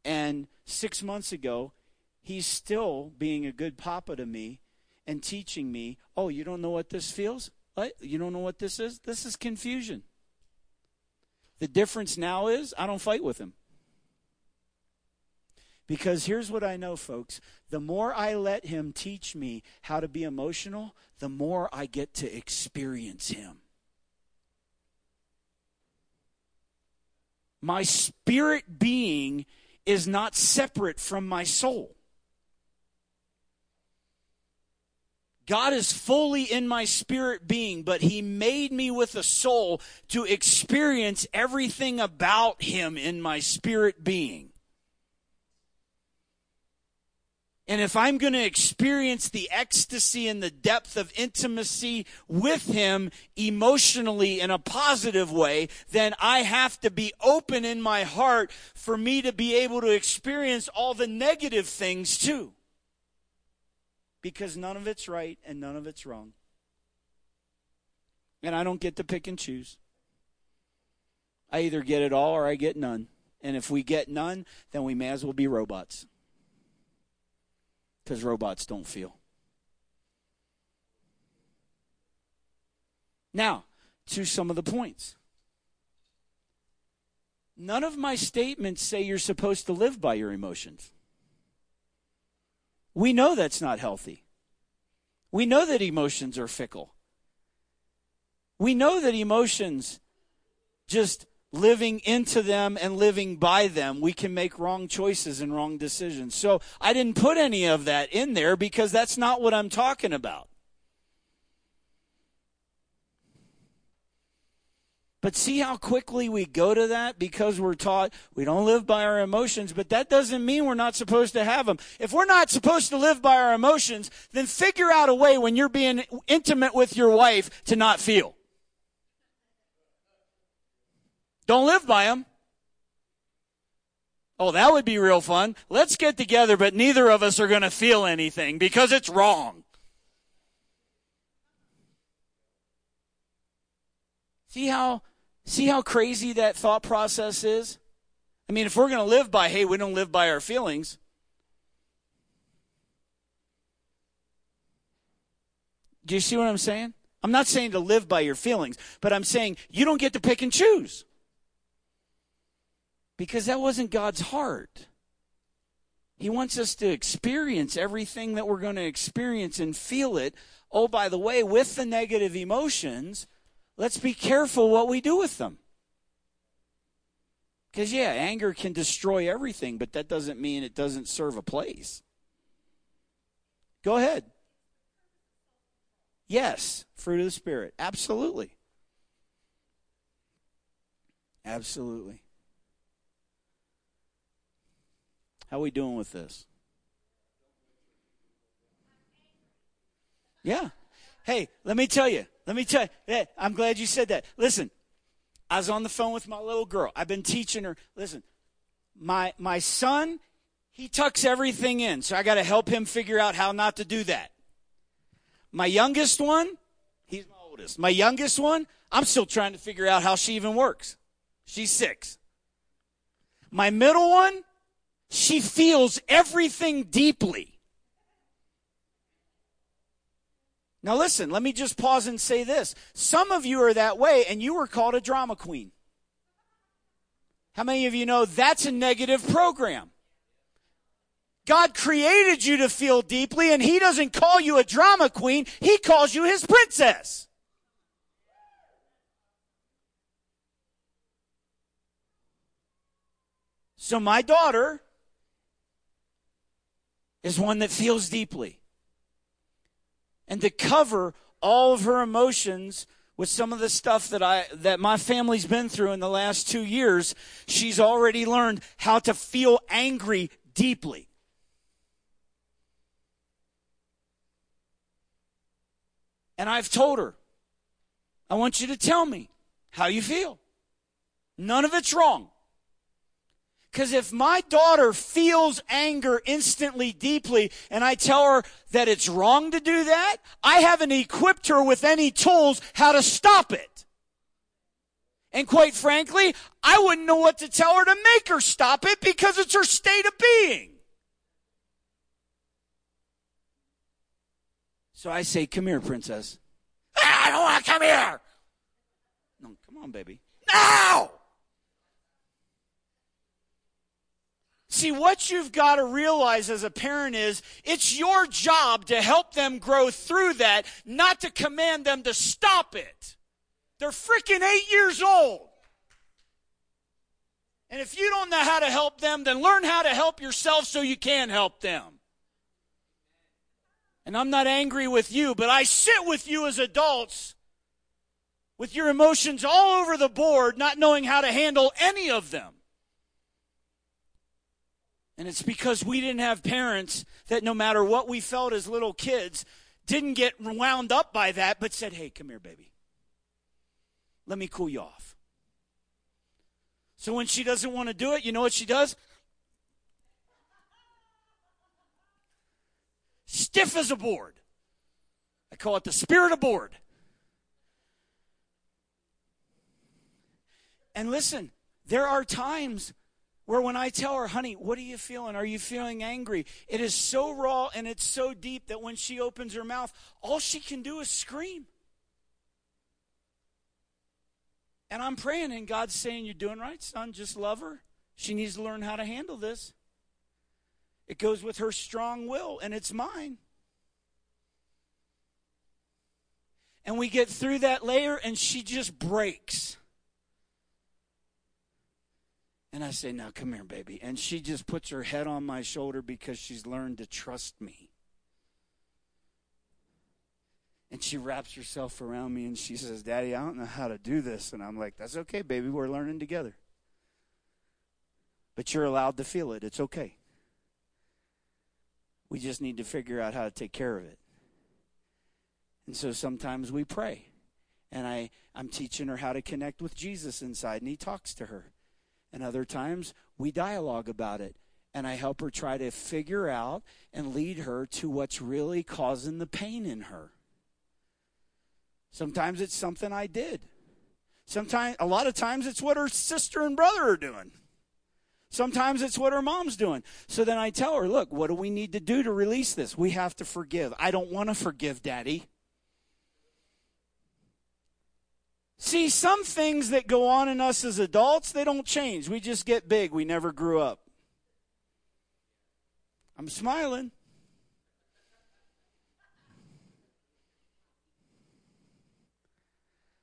And six months ago, he's still being a good papa to me and teaching me, oh, you don't know what this feels? You don't know what this is? This is confusion. The difference now is I don't fight with him. Because here's what I know, folks. The more I let him teach me how to be emotional, the more I get to experience him. My spirit being is not separate from my soul. God is fully in my spirit being, but He made me with a soul to experience everything about Him in my spirit being. And if I'm going to experience the ecstasy and the depth of intimacy with Him emotionally in a positive way, then I have to be open in my heart for me to be able to experience all the negative things too. Because none of it's right and none of it's wrong. And I don't get to pick and choose. I either get it all or I get none. And if we get none, then we may as well be robots because robots don't feel. Now, to some of the points. None of my statements say you're supposed to live by your emotions. We know that's not healthy. We know that emotions are fickle. We know that emotions just living into them and living by them, we can make wrong choices and wrong decisions. So I didn't put any of that in there because that's not what I'm talking about. But see how quickly we go to that because we're taught we don't live by our emotions, but that doesn't mean we're not supposed to have them. If we're not supposed to live by our emotions, then figure out a way when you're being intimate with your wife to not feel. Don't live by them. Oh, that would be real fun. Let's get together, but neither of us are going to feel anything because it's wrong. See how see how crazy that thought process is? I mean, if we're going to live by, hey, we don't live by our feelings. Do you see what I'm saying? I'm not saying to live by your feelings, but I'm saying you don't get to pick and choose because that wasn't God's heart. He wants us to experience everything that we're going to experience and feel it. Oh, by the way, with the negative emotions, let's be careful what we do with them. Because, yeah, anger can destroy everything, but that doesn't mean it doesn't serve a place. Go ahead. Yes, fruit of the Spirit. Absolutely. Absolutely. How are we doing with this? Yeah. Hey, let me tell you. Let me tell you. I'm glad you said that. Listen, I was on the phone with my little girl. I've been teaching her. Listen, my my son, he tucks everything in, so I got to help him figure out how not to do that. My youngest one, he's my oldest. My youngest one, I'm still trying to figure out how she even works. She's six. My middle one, she feels everything deeply. Now, listen, let me just pause and say this. Some of you are that way, and you were called a drama queen. How many of you know that's a negative program? God created you to feel deeply, and He doesn't call you a drama queen, He calls you His princess. So, my daughter is one that feels deeply. And to cover all of her emotions with some of the stuff that I that my family's been through in the last 2 years, she's already learned how to feel angry deeply. And I've told her, I want you to tell me how you feel. None of it's wrong. Because if my daughter feels anger instantly, deeply, and I tell her that it's wrong to do that, I haven't equipped her with any tools how to stop it. And quite frankly, I wouldn't know what to tell her to make her stop it because it's her state of being. So I say, Come here, princess. Ah, I don't want to come here. No, come on, baby. Now! See, what you've got to realize as a parent is it's your job to help them grow through that, not to command them to stop it. They're freaking eight years old. And if you don't know how to help them, then learn how to help yourself so you can help them. And I'm not angry with you, but I sit with you as adults with your emotions all over the board, not knowing how to handle any of them. And it's because we didn't have parents that no matter what we felt as little kids, didn't get wound up by that, but said, hey, come here, baby. Let me cool you off. So when she doesn't want to do it, you know what she does? Stiff as a board. I call it the spirit of board. And listen, there are times where when I tell her, honey, what are you feeling? Are you feeling angry? It is so raw and it's so deep that when she opens her mouth, all she can do is scream. And I'm praying, and God's saying, You're doing right, son. Just love her. She needs to learn how to handle this. It goes with her strong will, and it's mine. And we get through that layer, and she just breaks. And I say, Now come here, baby. And she just puts her head on my shoulder because she's learned to trust me. And she wraps herself around me and she says, Daddy, I don't know how to do this. And I'm like, That's okay, baby. We're learning together. But you're allowed to feel it. It's okay. We just need to figure out how to take care of it. And so sometimes we pray. And I, I'm teaching her how to connect with Jesus inside, and he talks to her. And other times we dialogue about it. And I help her try to figure out and lead her to what's really causing the pain in her. Sometimes it's something I did. Sometimes, a lot of times, it's what her sister and brother are doing. Sometimes it's what her mom's doing. So then I tell her, look, what do we need to do to release this? We have to forgive. I don't want to forgive, Daddy. See, some things that go on in us as adults, they don't change. We just get big. We never grew up. I'm smiling.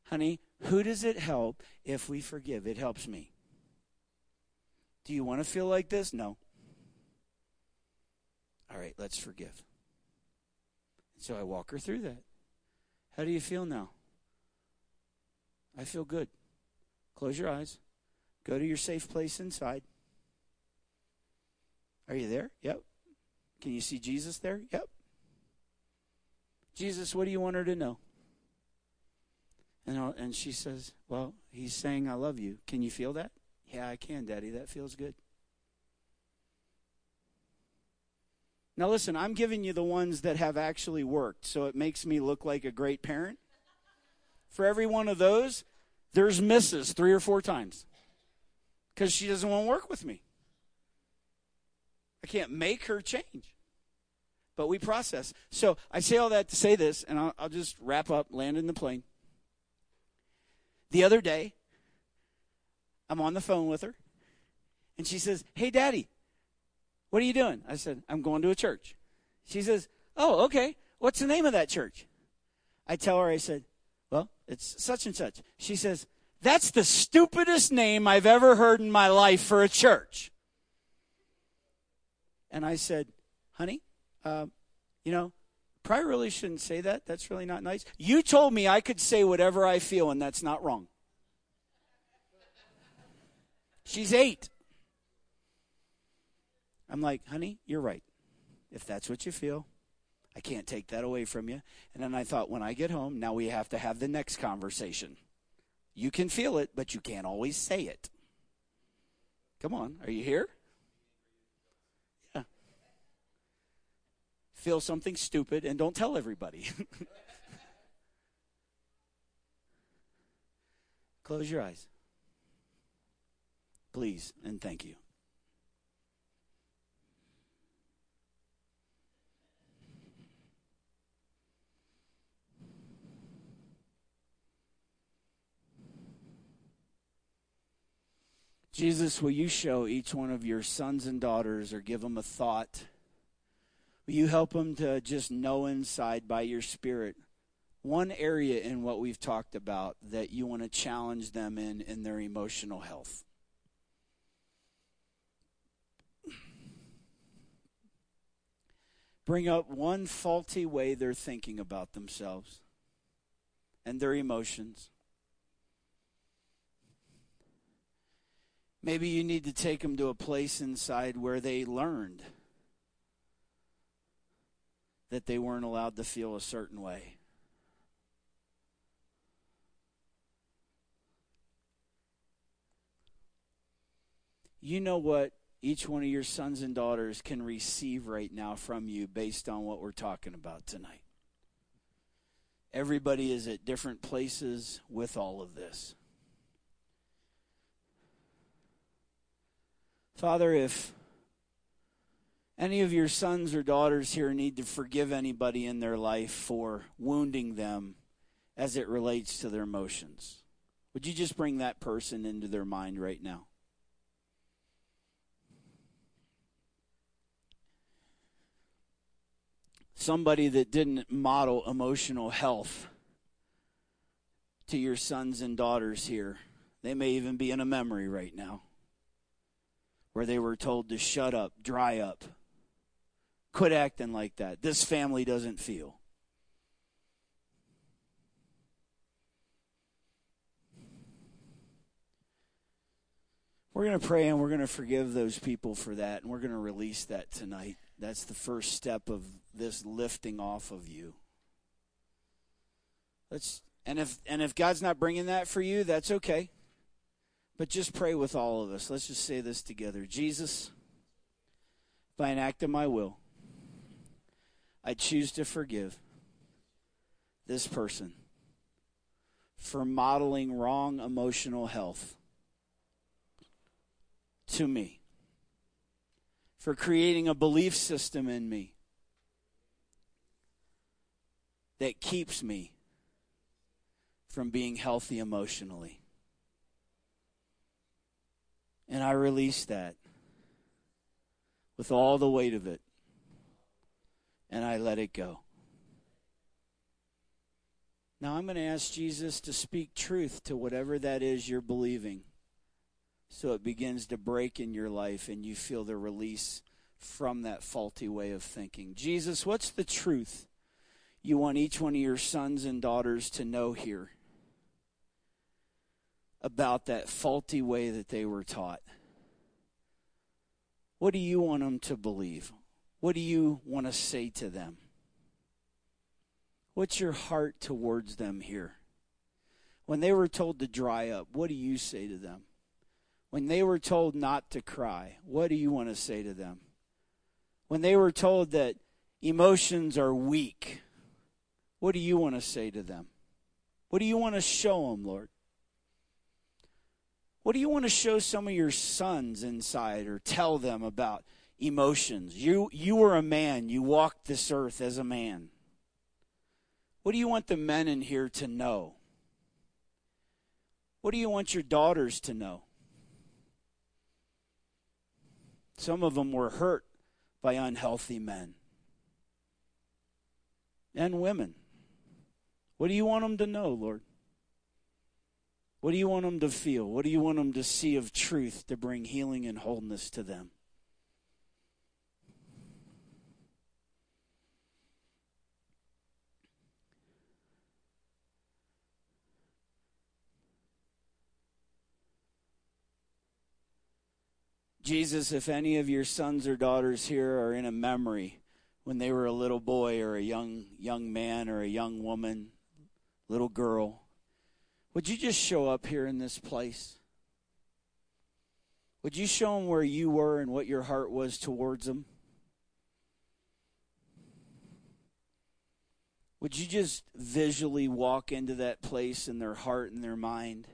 Honey, who does it help if we forgive? It helps me. Do you want to feel like this? No. All right, let's forgive. So I walk her through that. How do you feel now? I feel good. Close your eyes. Go to your safe place inside. Are you there? Yep. Can you see Jesus there? Yep. Jesus, what do you want her to know? And, and she says, Well, he's saying, I love you. Can you feel that? Yeah, I can, Daddy. That feels good. Now, listen, I'm giving you the ones that have actually worked, so it makes me look like a great parent. For every one of those, there's misses three or four times because she doesn't want to work with me. I can't make her change. But we process. So I say all that to say this, and I'll, I'll just wrap up, land in the plane. The other day, I'm on the phone with her, and she says, Hey, Daddy, what are you doing? I said, I'm going to a church. She says, Oh, okay. What's the name of that church? I tell her, I said, Well, it's such and such. She says, That's the stupidest name I've ever heard in my life for a church. And I said, Honey, uh, you know, probably really shouldn't say that. That's really not nice. You told me I could say whatever I feel, and that's not wrong. She's eight. I'm like, honey, you're right. If that's what you feel, I can't take that away from you. And then I thought, when I get home, now we have to have the next conversation. You can feel it, but you can't always say it. Come on, are you here? Yeah. Feel something stupid and don't tell everybody. <laughs> Close your eyes. Please and thank you. Jesus, will you show each one of your sons and daughters or give them a thought? Will you help them to just know inside by your Spirit one area in what we've talked about that you want to challenge them in in their emotional health? Bring up one faulty way they're thinking about themselves and their emotions. Maybe you need to take them to a place inside where they learned that they weren't allowed to feel a certain way. You know what each one of your sons and daughters can receive right now from you based on what we're talking about tonight. Everybody is at different places with all of this. Father, if any of your sons or daughters here need to forgive anybody in their life for wounding them as it relates to their emotions, would you just bring that person into their mind right now? Somebody that didn't model emotional health to your sons and daughters here. They may even be in a memory right now where they were told to shut up, dry up, quit acting like that. This family doesn't feel. We're going to pray and we're going to forgive those people for that, and we're going to release that tonight. That's the first step of this lifting off of you. Let's and if and if God's not bringing that for you, that's okay. But just pray with all of us. Let's just say this together. Jesus, by an act of my will, I choose to forgive this person for modeling wrong emotional health to me, for creating a belief system in me that keeps me from being healthy emotionally. And I release that with all the weight of it. And I let it go. Now I'm going to ask Jesus to speak truth to whatever that is you're believing. So it begins to break in your life and you feel the release from that faulty way of thinking. Jesus, what's the truth you want each one of your sons and daughters to know here? About that faulty way that they were taught. What do you want them to believe? What do you want to say to them? What's your heart towards them here? When they were told to dry up, what do you say to them? When they were told not to cry, what do you want to say to them? When they were told that emotions are weak, what do you want to say to them? What do you want to show them, Lord? What do you want to show some of your sons inside or tell them about emotions? You, you were a man. You walked this earth as a man. What do you want the men in here to know? What do you want your daughters to know? Some of them were hurt by unhealthy men and women. What do you want them to know, Lord? What do you want them to feel? What do you want them to see of truth to bring healing and wholeness to them? Jesus, if any of your sons or daughters here are in a memory when they were a little boy or a young young man or a young woman, little girl, would you just show up here in this place? Would you show them where you were and what your heart was towards them? Would you just visually walk into that place in their heart and their mind?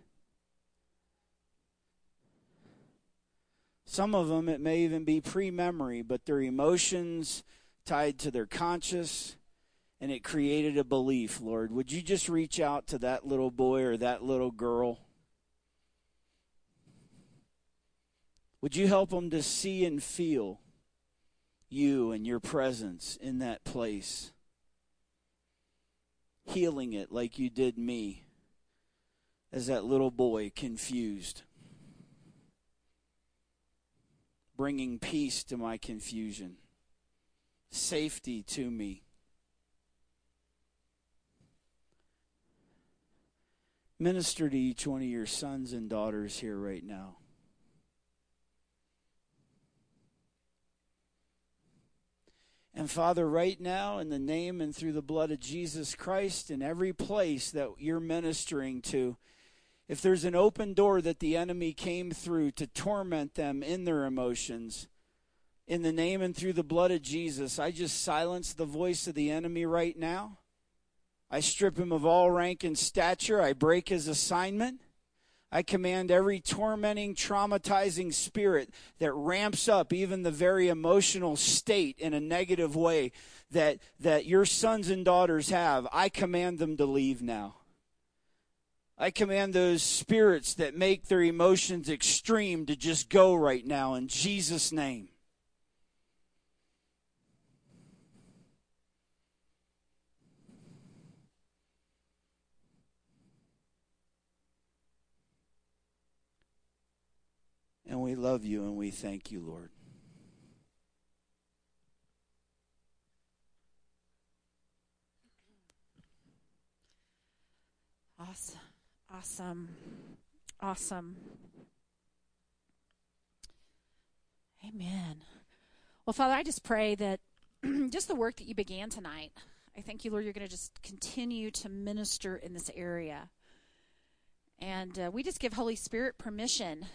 Some of them, it may even be pre memory, but their emotions tied to their conscious, and it created a belief, Lord. Would you just reach out to that little boy or that little girl? Would you help them to see and feel you and your presence in that place? healing it like you did me as that little boy confused, bringing peace to my confusion, safety to me. Minister to each one of your sons and daughters here right now. And Father, right now, in the name and through the blood of Jesus Christ, in every place that you're ministering to, if there's an open door that the enemy came through to torment them in their emotions, in the name and through the blood of Jesus, I just silence the voice of the enemy right now. I strip him of all rank and stature. I break his assignment. I command every tormenting, traumatizing spirit that ramps up even the very emotional state in a negative way that, that your sons and daughters have. I command them to leave now. I command those spirits that make their emotions extreme to just go right now in Jesus' name. And we love you and we thank you, Lord. Awesome. Awesome. Awesome. Amen. Well, Father, I just pray that <clears throat> just the work that you began tonight, I thank you, Lord, you're going to just continue to minister in this area. And uh, we just give Holy Spirit permission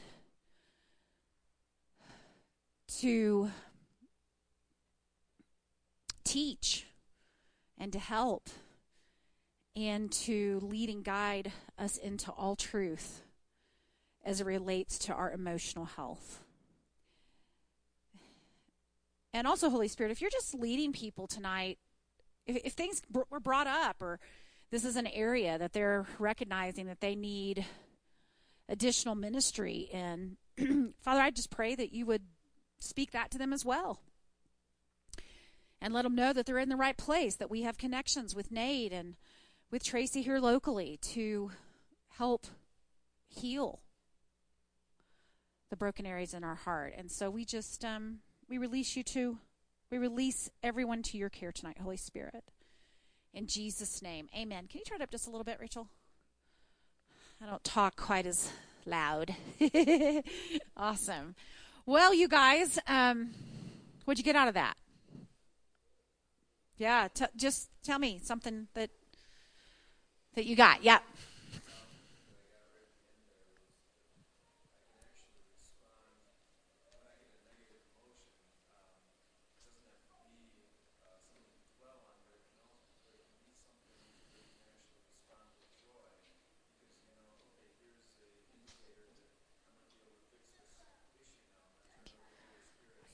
to teach and to help and to lead and guide us into all truth as it relates to our emotional health. And also, Holy Spirit, if you're just leading people tonight, if, if things were brought up or this is an area that they're recognizing that they need additional ministry in, <clears throat> Father, I just pray that you would speak that to them as well. And let them know that they're in the right place, that we have connections with Nate and with Tracy here locally to help heal the broken areas in our heart. And so we just um, we release you to we release everyone to your care tonight, Holy Spirit. In Jesus' name. Amen. Can you turn it up just a little bit, Rachel? I don't talk quite as loud. <laughs> awesome. Well, you guys, um, what'd you get out of that? Yeah, t- just tell me something that that you got. Yeah.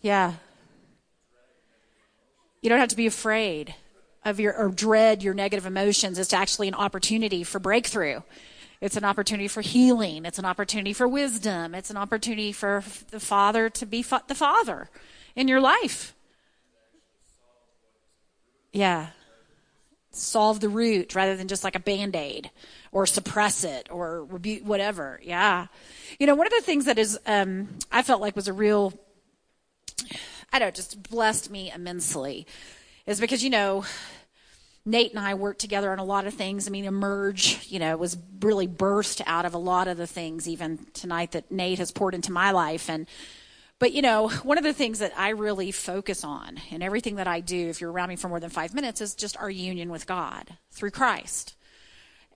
Yeah. You don't have to be afraid of your or dread your negative emotions. It's actually an opportunity for breakthrough. It's an opportunity for healing. It's an opportunity for wisdom. It's an opportunity for the Father to be fa- the Father in your life. Yeah. Solve the root rather than just like a band aid or suppress it or rebuke, whatever. Yeah. You know, one of the things that is, um, I felt like was a real I don't know, just blessed me immensely is because, you know, Nate and I worked together on a lot of things. I mean, Emerge, you know, was really burst out of a lot of the things even tonight that Nate has poured into my life. And, but, you know, one of the things that I really focus on in everything that I do, if you're around me for more than five minutes, is just our union with God through Christ.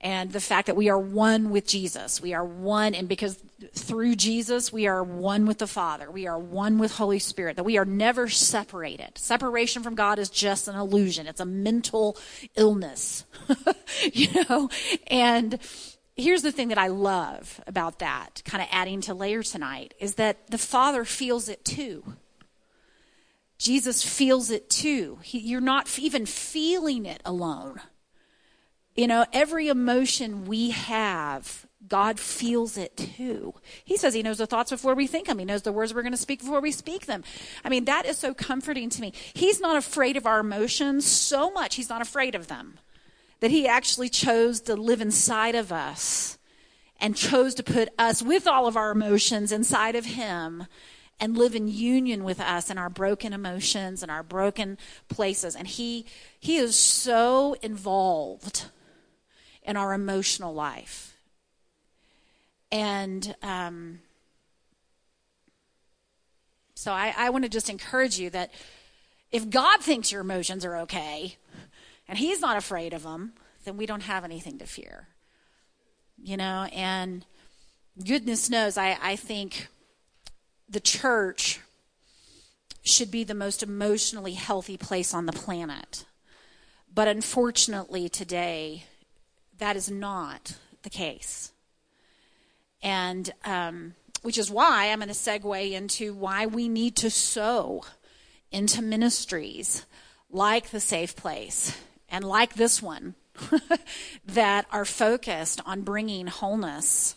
And the fact that we are one with Jesus. We are one, and because through Jesus, we are one with the Father. We are one with Holy Spirit, that we are never separated. Separation from God is just an illusion, it's a mental illness, <laughs> you know? And here's the thing that I love about that, kind of adding to layer tonight, is that the Father feels it too. Jesus feels it too. He, you're not even feeling it alone. You know, every emotion we have, God feels it too. He says He knows the thoughts before we think them. He knows the words we're going to speak before we speak them. I mean, that is so comforting to me. He's not afraid of our emotions so much, He's not afraid of them that He actually chose to live inside of us and chose to put us with all of our emotions inside of Him and live in union with us and our broken emotions and our broken places. And He, he is so involved in our emotional life. And um, so I, I want to just encourage you that if God thinks your emotions are okay and He's not afraid of them, then we don't have anything to fear. You know, and goodness knows, I, I think the church should be the most emotionally healthy place on the planet. But unfortunately, today, that is not the case. And um, which is why I'm going to segue into why we need to sow into ministries like the Safe Place and like this one <laughs> that are focused on bringing wholeness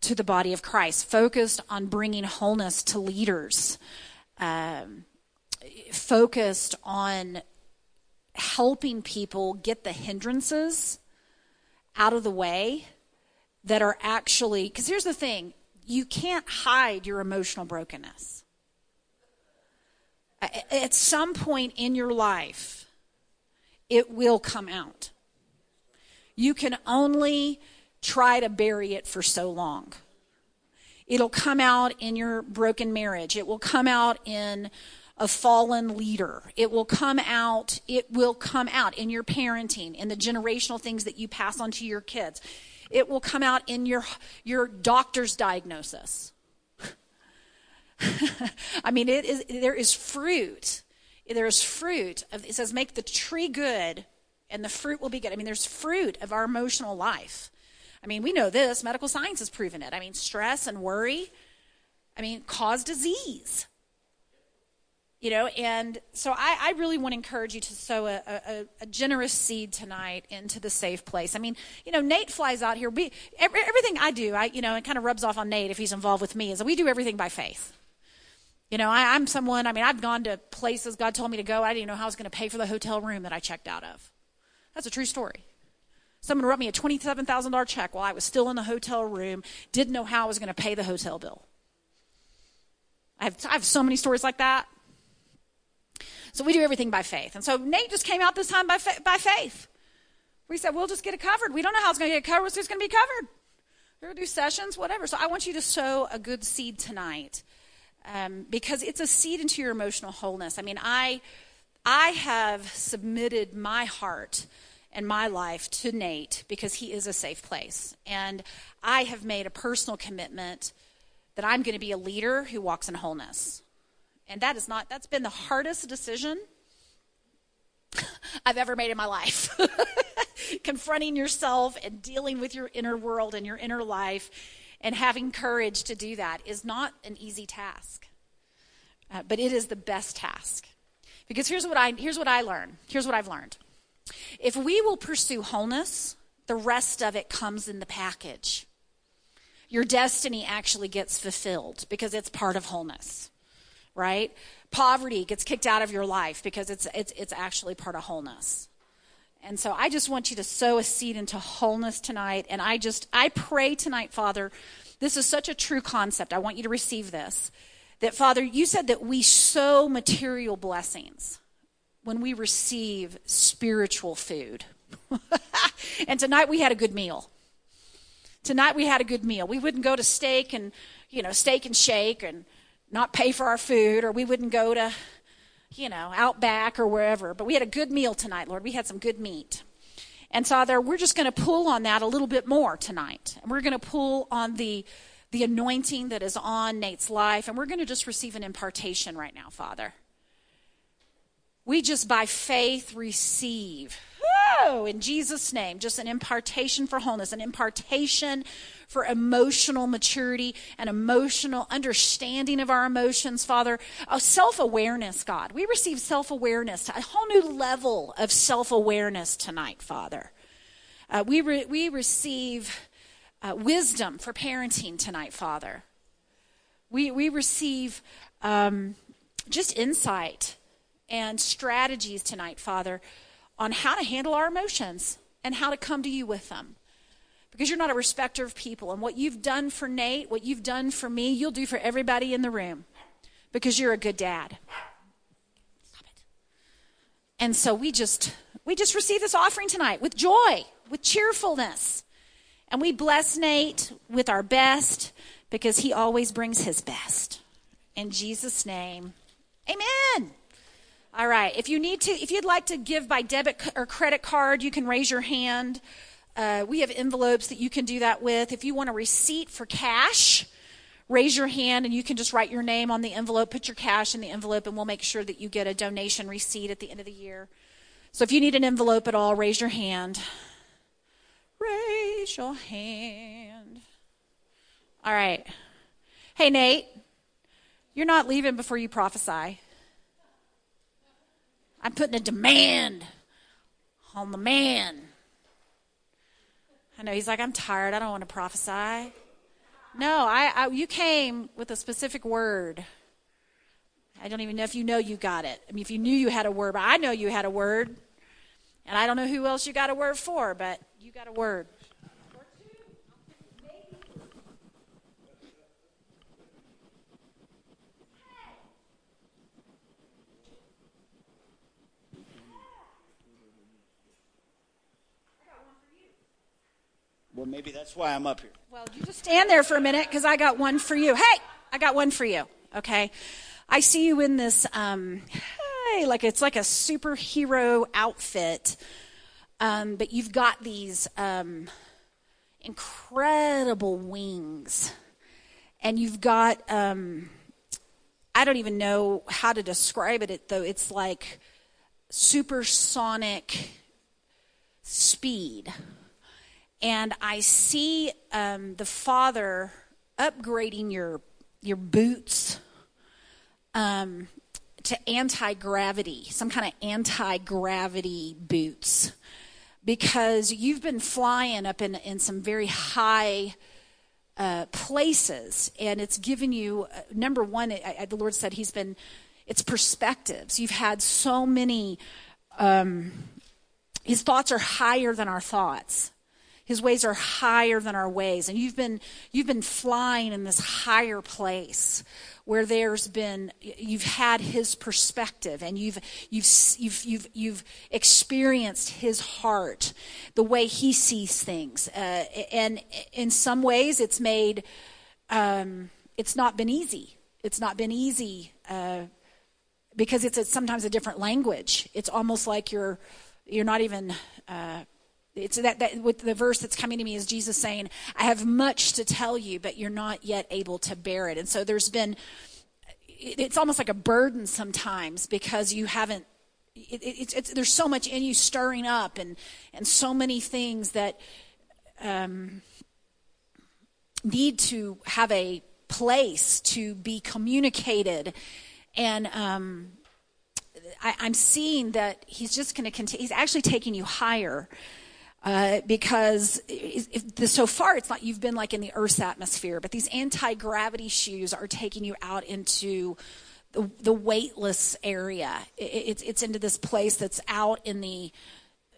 to the body of Christ, focused on bringing wholeness to leaders, um, focused on helping people get the hindrances out of the way that are actually, because here's the thing you can't hide your emotional brokenness. At some point in your life, it will come out. You can only try to bury it for so long. It'll come out in your broken marriage. It will come out in a fallen leader. It will come out, it will come out in your parenting, in the generational things that you pass on to your kids. It will come out in your your doctor's diagnosis. <laughs> I mean, it is there is fruit. There is fruit. Of, it says, "Make the tree good, and the fruit will be good." I mean, there's fruit of our emotional life. I mean, we know this. Medical science has proven it. I mean, stress and worry. I mean, cause disease you know and so I, I, really want to encourage you to sow a, a, a, generous seed tonight into the safe place. I mean you know nate flies out here. We every, everything i do i you know it kind of rubs off on nate if he's involved with me is we do everything by faith. You know I, i'm someone i mean i've gone to places god told me to go. I didn't know how i was going to pay for the hotel room that i checked out of. That's a true story. Someone wrote me a $27000 check while i was still in the hotel room didn't know how i was going to pay the hotel bill. I have, I have so many stories like that so we do everything by faith. And so Nate just came out this time by, fa- by faith. We said, we'll just get it covered. We don't know how it's going to get covered. It's just going to be covered. We're going to do sessions, whatever. So I want you to sow a good seed tonight um, because it's a seed into your emotional wholeness. I mean, I, I have submitted my heart and my life to Nate because he is a safe place. And I have made a personal commitment that I'm going to be a leader who walks in wholeness. And that is not, that's been the hardest decision I've ever made in my life. <laughs> Confronting yourself and dealing with your inner world and your inner life and having courage to do that is not an easy task. Uh, but it is the best task. Because here's what I here's what I learned. Here's what I've learned. If we will pursue wholeness, the rest of it comes in the package. Your destiny actually gets fulfilled because it's part of wholeness right? Poverty gets kicked out of your life because it's, it's, it's actually part of wholeness. And so I just want you to sow a seed into wholeness tonight. And I just, I pray tonight, Father, this is such a true concept. I want you to receive this. That, Father, you said that we sow material blessings when we receive spiritual food. <laughs> and tonight we had a good meal. Tonight we had a good meal. We wouldn't go to steak and, you know, steak and shake and, not pay for our food, or we wouldn't go to, you know, Outback or wherever. But we had a good meal tonight, Lord. We had some good meat. And Father, we're just going to pull on that a little bit more tonight. And we're going to pull on the the anointing that is on Nate's life and we're going to just receive an impartation right now, Father. We just by faith receive. Whoa, in Jesus' name, just an impartation for wholeness, an impartation for emotional maturity and emotional understanding of our emotions, Father. A self awareness, God. We receive self awareness, a whole new level of self awareness tonight, Father. Uh, we, re- we receive uh, wisdom for parenting tonight, Father. We, we receive um, just insight and strategies tonight, Father, on how to handle our emotions and how to come to you with them. Because you're not a respecter of people. And what you've done for Nate, what you've done for me, you'll do for everybody in the room. Because you're a good dad. Stop it. And so we just we just receive this offering tonight with joy, with cheerfulness. And we bless Nate with our best because he always brings his best. In Jesus' name, amen. All right. If you need to, if you'd like to give by debit or credit card, you can raise your hand. Uh, we have envelopes that you can do that with. If you want a receipt for cash, raise your hand and you can just write your name on the envelope, put your cash in the envelope, and we'll make sure that you get a donation receipt at the end of the year. So if you need an envelope at all, raise your hand. Raise your hand. All right. Hey, Nate, you're not leaving before you prophesy. I'm putting a demand on the man. I know he's like, I'm tired. I don't want to prophesy. No, I, I, you came with a specific word. I don't even know if you know you got it. I mean, if you knew you had a word, but I know you had a word. And I don't know who else you got a word for, but you got a word. Well, maybe that's why I'm up here. Well, you just stand there for a minute because I got one for you. Hey, I got one for you. Okay. I see you in this, um, hey, like it's like a superhero outfit, um, but you've got these um, incredible wings, and you've got, um, I don't even know how to describe it, though. It's like supersonic speed and I see um, the Father upgrading your your boots um, to anti gravity, some kind of anti gravity boots, because you've been flying up in in some very high. Uh, places and it's given you uh, number one I, I, the lord said he's been it's perspectives you've had so many um, his thoughts are higher than our thoughts his ways are higher than our ways. And you've been, you've been flying in this higher place where there's been, you've had his perspective and you've, you've, you've, you've, you've experienced his heart, the way he sees things. Uh, and in some ways it's made, um, it's not been easy. It's not been easy, uh, because it's a, sometimes a different language. It's almost like you're, you're not even, uh, it's that, that with the verse that's coming to me is Jesus saying, I have much to tell you, but you're not yet able to bear it. And so there's been, it's almost like a burden sometimes because you haven't, it, it's, it's, there's so much in you stirring up and, and so many things that um, need to have a place to be communicated. And um, I, I'm seeing that he's just going to continue, he's actually taking you higher. Uh, because if so far it's not you've been like in the Earth's atmosphere, but these anti-gravity shoes are taking you out into the, the weightless area. It, it's it's into this place that's out in the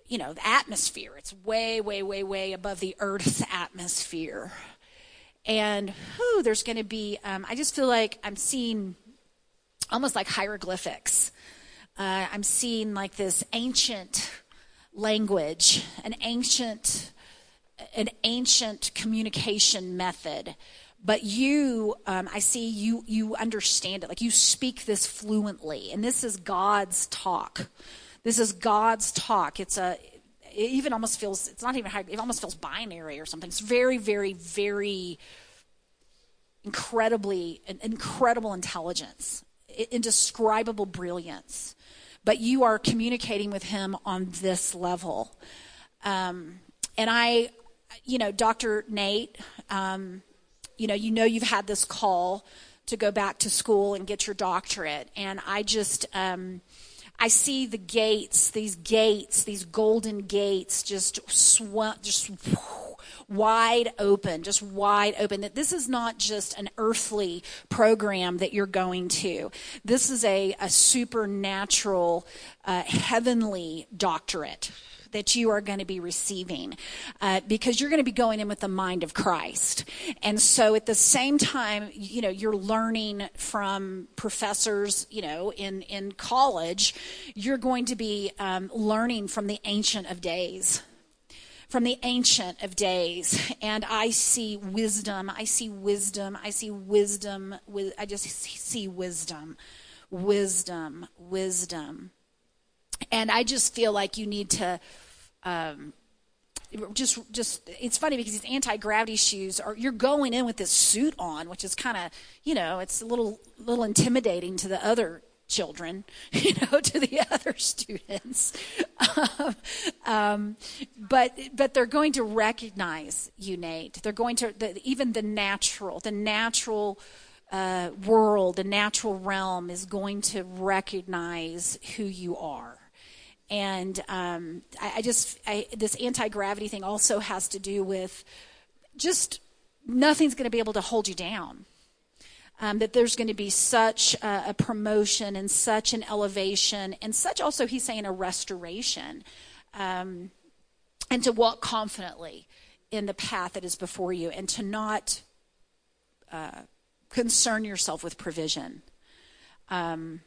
you know the atmosphere. It's way way way way above the Earth's atmosphere, and whew, there's going to be. Um, I just feel like I'm seeing almost like hieroglyphics. Uh, I'm seeing like this ancient language, an ancient, an ancient communication method. But you, um, I see you, you understand it. Like you speak this fluently. And this is God's talk. This is God's talk. It's a, it even almost feels it's not even high, it almost feels binary or something. It's very, very, very incredibly incredible intelligence, indescribable brilliance. But you are communicating with him on this level. Um, and I, you know, Dr. Nate, um, you know, you know you've had this call to go back to school and get your doctorate. And I just, um, I see the gates, these gates, these golden gates just sw- just wide open, just wide open. That this is not just an earthly program that you're going to. This is a, a supernatural, uh, heavenly doctorate that you are going to be receiving uh, because you're going to be going in with the mind of Christ. And so at the same time, you know, you're learning from professors, you know, in, in college, you're going to be um, learning from the Ancient of Days from the ancient of days and i see wisdom i see wisdom i see wisdom i just see wisdom wisdom wisdom. And i just feel like you need to um, just just it's funny because these anti-gravity shoes are you're going in with this suit on which is kind of you know it's a little little intimidating to the other children <laughs> you know to the <laughs> other students. Um, <laughs> um, but but they're going to recognize you nate they're going to the, even the natural the natural uh, world the natural realm is going to recognize who you are. And um, I, I, just I, this anti gravity thing also has to do with just nothing's going to be able to hold you down. Um, that there's going to be such a, a, promotion and such an elevation and such also he's saying a restoration um, and to walk confidently in the path that is before you and to not uh, concern yourself with provision um,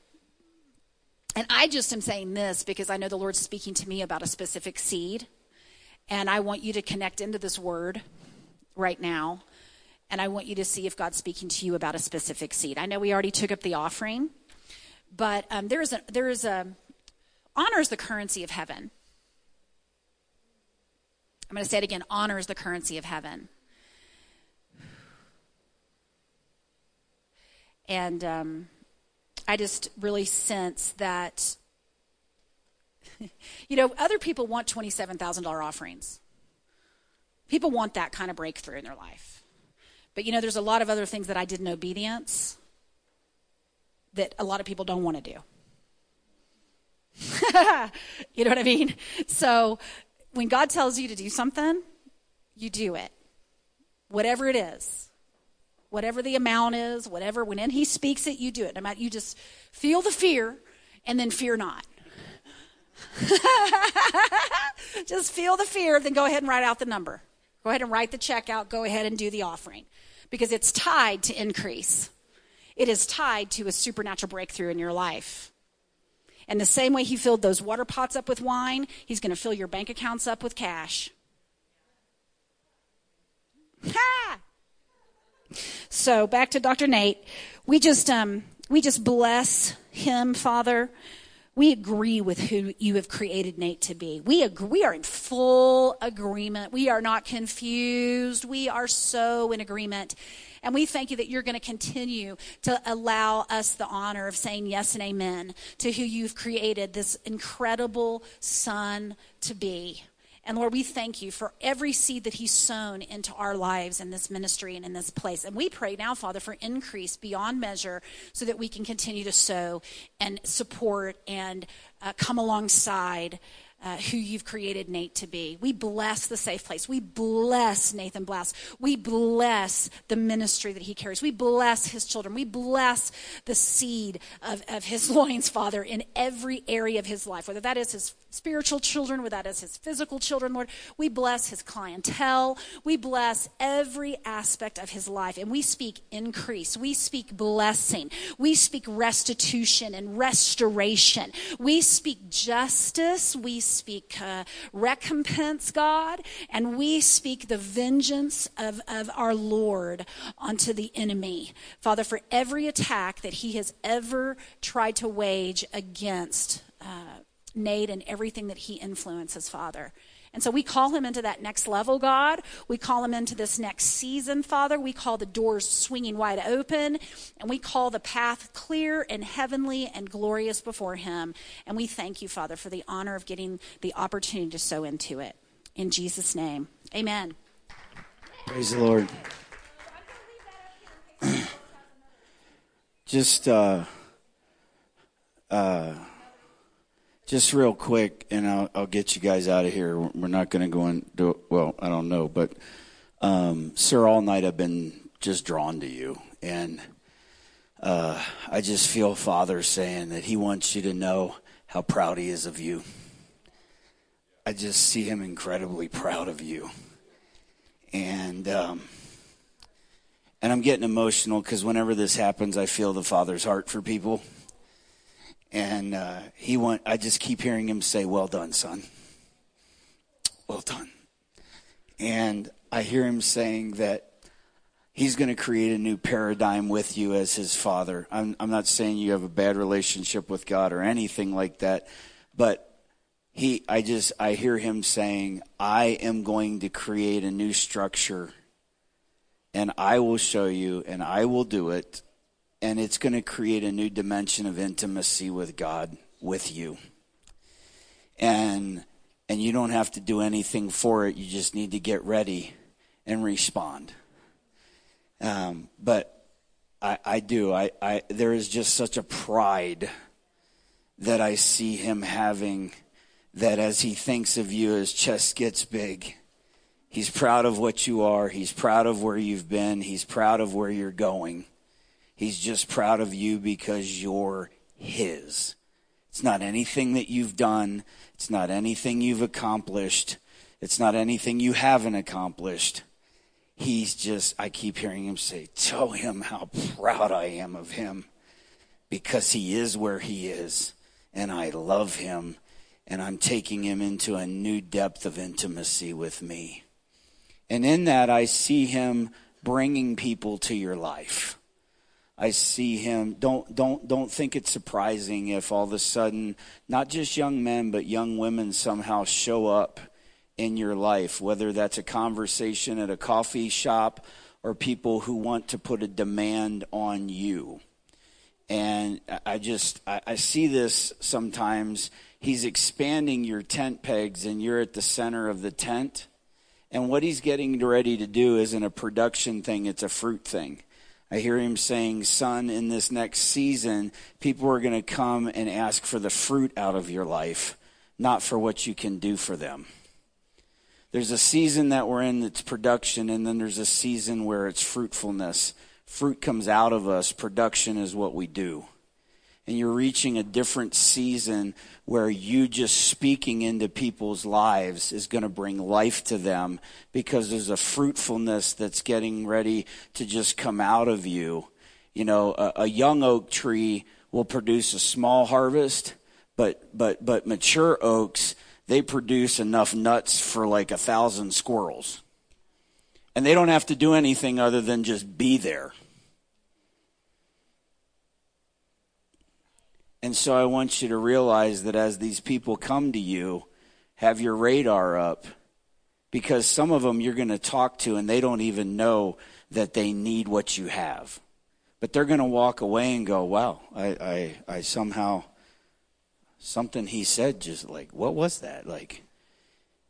and I just am saying this because I know the Lord's speaking to me about a specific seed. And I want you to connect into this word right now. And I want you to see if God's speaking to you about a specific seed. I know we already took up the offering, but um, there is a there is a honor is the currency of heaven. I'm going to say it again. Honor is the currency of heaven. And um, I just really sense that, <laughs> you know, other people want $27,000 offerings. People want that kind of breakthrough in their life. But, you know, there's a lot of other things that I did in obedience that a lot of people don't want to do. <laughs> you know what I mean? So when God tells you to do something, you do it. Whatever it is whatever the amount is, whatever, when he speaks it, you do it. No matter, you just feel the fear and then fear not. <laughs> just feel the fear, then go ahead and write out the number. Go ahead and write the check out. Go ahead and do the offering because it's tied to increase. It is tied to a supernatural breakthrough in your life. And the same way he filled those water pots up with wine, he's going to fill your bank accounts up with cash. Ha! So back to Dr. Nate. We just um, we just bless him, Father. We agree with who you have created Nate to be. We agree, we are in full agreement. We are not confused. We are so in agreement. And we thank you that you're going to continue to allow us the honor of saying yes and amen to who you've created this incredible son to be. And Lord, we thank you for every seed that He's sown into our lives in this ministry and in this place. And we pray now, Father, for increase beyond measure so that we can continue to sow and support and uh, come alongside uh, who you've created Nate to be. We bless the safe place. We bless Nathan Blouse. We bless the ministry that he carries. We bless his children. We bless the seed of, of his <laughs> loins, Father, in every area of his life, whether that is his spiritual children, whether that is his physical children, Lord. We bless his clientele. We bless every aspect of his life. And we speak increase. We speak blessing. We speak restitution and restoration. We speak justice. We speak uh, recompense, God, and we speak the vengeance of, of our Lord onto the enemy. Father, for every attack that he has ever tried to wage against uh, Nate and everything that he influences, Father. And so we call him into that next level, God. We call him into this next season, Father. We call the doors swinging wide open, and we call the path clear and heavenly and glorious before him. And we thank you, Father, for the honor of getting the opportunity to sow into it. In Jesus' name, amen. Praise the Lord. <clears throat> just uh, uh, just real quick, and I'll, I'll get you guys out of here. We're not going to go and into well, I don't know, but um, sir, all night I've been just drawn to you, and uh, I just feel Father saying that He wants you to know how proud He is of you. I just see Him incredibly proud of you, and. Um, and I'm getting emotional because whenever this happens, I feel the Father's heart for people. And uh, he want, I just keep hearing him say, "Well done, son. Well done." And I hear him saying that he's going to create a new paradigm with you as his father. I'm, I'm not saying you have a bad relationship with God or anything like that, but he, I just, I hear him saying, "I am going to create a new structure." and I will show you and I will do it. And it's going to create a new dimension of intimacy with God with you. And and you don't have to do anything for it. You just need to get ready and respond. Um, but I, I do. I, I there is just such a pride that I see him having that as he thinks of you, his chest gets big He's proud of what you are. He's proud of where you've been. He's proud of where you're going. He's just proud of you because you're His. It's not anything that you've done. It's not anything you've accomplished. It's not anything you haven't accomplished. He's just, I keep hearing him say, Tell him how proud I am of him because he is where he is and I love him and I'm taking him into a new depth of intimacy with me. And in that, I see him bringing people to your life. I see him. Don't don't don't think it's surprising if all of a sudden, not just young men but young women somehow show up in your life. Whether that's a conversation at a coffee shop or people who want to put a demand on you. And I just I, I see this sometimes. He's expanding your tent pegs, and you're at the center of the tent and what he's getting ready to do isn't a production thing, it's a fruit thing. I hear him saying, Son, in this next season, people are going to come and ask for the fruit out of your life, not for what you can do for them. There's a season that we're in that's production, and then there's a season where it's fruitfulness. Fruit comes out of us, production is what we do and you're reaching a different season where you just speaking into people's lives is going to bring life to them because there's a fruitfulness that's getting ready to just come out of you. You know, a, a young oak tree will produce a small harvest, but but but mature oaks they produce enough nuts for like a thousand squirrels. And they don't have to do anything other than just be there. And so I want you to realize that as these people come to you, have your radar up because some of them you're going to talk to and they don't even know that they need what you have. But they're going to walk away and go, wow, I, I, I somehow, something he said just like, what was that? Like,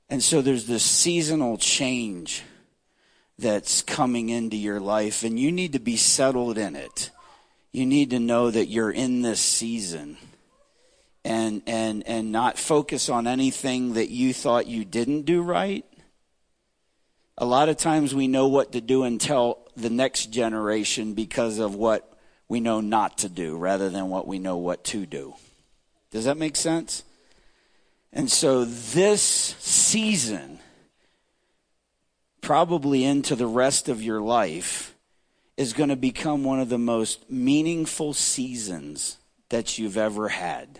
and so there's this seasonal change that's coming into your life and you need to be settled in it you need to know that you're in this season and and and not focus on anything that you thought you didn't do right. A lot of times we know what to do and tell the next generation because of what we know not to do rather than what we know what to do. Does that make sense? And so this season probably into the rest of your life is going to become one of the most meaningful seasons that you've ever had.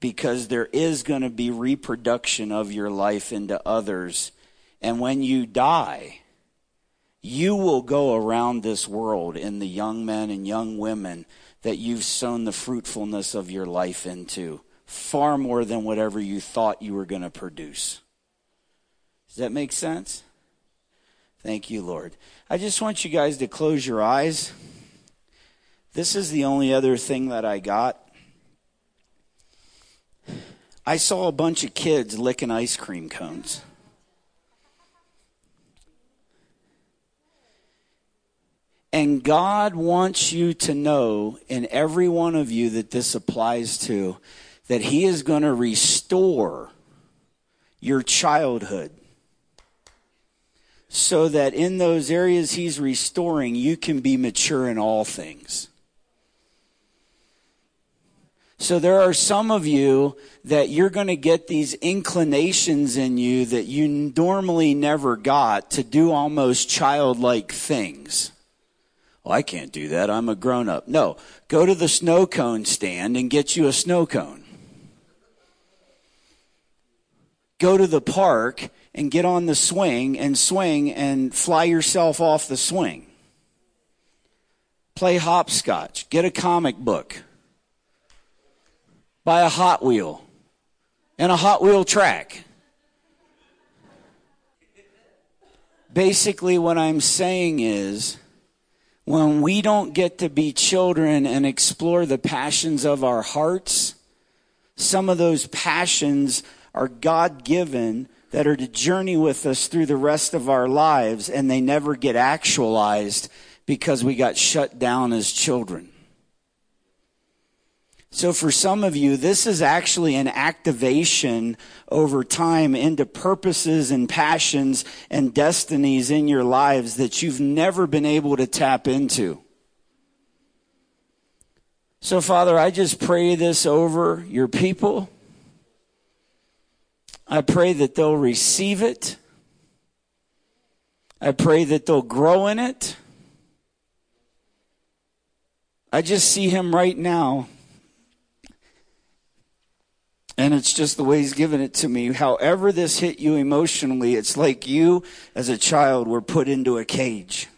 Because there is going to be reproduction of your life into others. And when you die, you will go around this world in the young men and young women that you've sown the fruitfulness of your life into, far more than whatever you thought you were going to produce. Does that make sense? Thank you, Lord. I just want you guys to close your eyes. This is the only other thing that I got. I saw a bunch of kids licking ice cream cones. And God wants you to know, in every one of you that this applies to, that He is going to restore your childhood so that in those areas He's restoring, you can be mature in all things. So there are some of you that you're going to get these inclinations in you that you normally never got to do almost childlike things. Well, I can't do that. I'm a grown up. No, go to the snow cone stand and get you a snow cone. Go to the park and get on the swing and swing and fly yourself off the swing. Play hopscotch. Get a comic book. Buy a Hot Wheel and a Hot Wheel track. Basically, what I'm saying is when we don't get to be children and explore the passions of our hearts, some of those passions are God given that are to journey with us through the rest of our lives and they never get actualized because we got shut down as children. So for some of you, this is actually an activation over time into purposes and passions and destinies in your lives that you've never been able to tap into. So Father, I just pray this over your people. I pray that they'll receive it. I pray that they'll grow in it. I just see him right now and it's just the way he's given it to me. However, this hit you emotionally, it's like you as a child were put into a cage.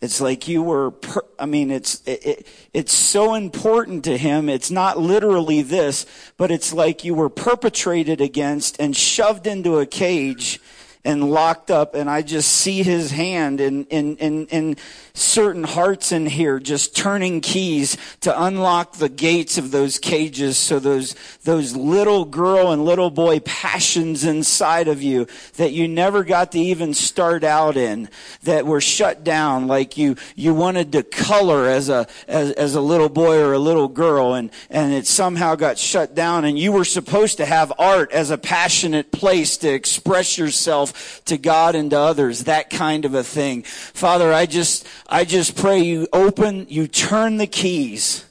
It's like you were, per, I mean, it's, it, it, it's so important to him. It's not literally this, but it's like you were perpetrated against and shoved into a cage and locked up and I just see his hand in, in, in, in certain hearts in here just turning keys to unlock the gates of those cages so those, those little girl and little boy passions inside of you that you never got to even start out in that were shut down like you, you wanted to color as a, as, as a little boy or a little girl and, and it somehow got shut down and you were supposed to have art as a passionate place to express yourself to God and to others, that kind of a thing. Father, I just, I just pray you open, you turn the keys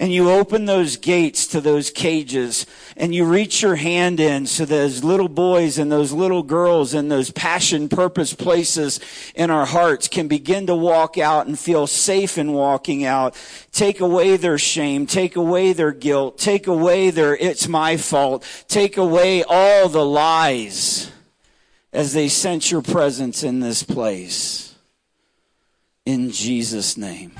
and you open those gates to those cages and you reach your hand in so those little boys and those little girls and those passion purpose places in our hearts can begin to walk out and feel safe in walking out. Take away their shame, take away their guilt, take away their it's my fault, take away all the lies as they sense your presence in this place in Jesus' name.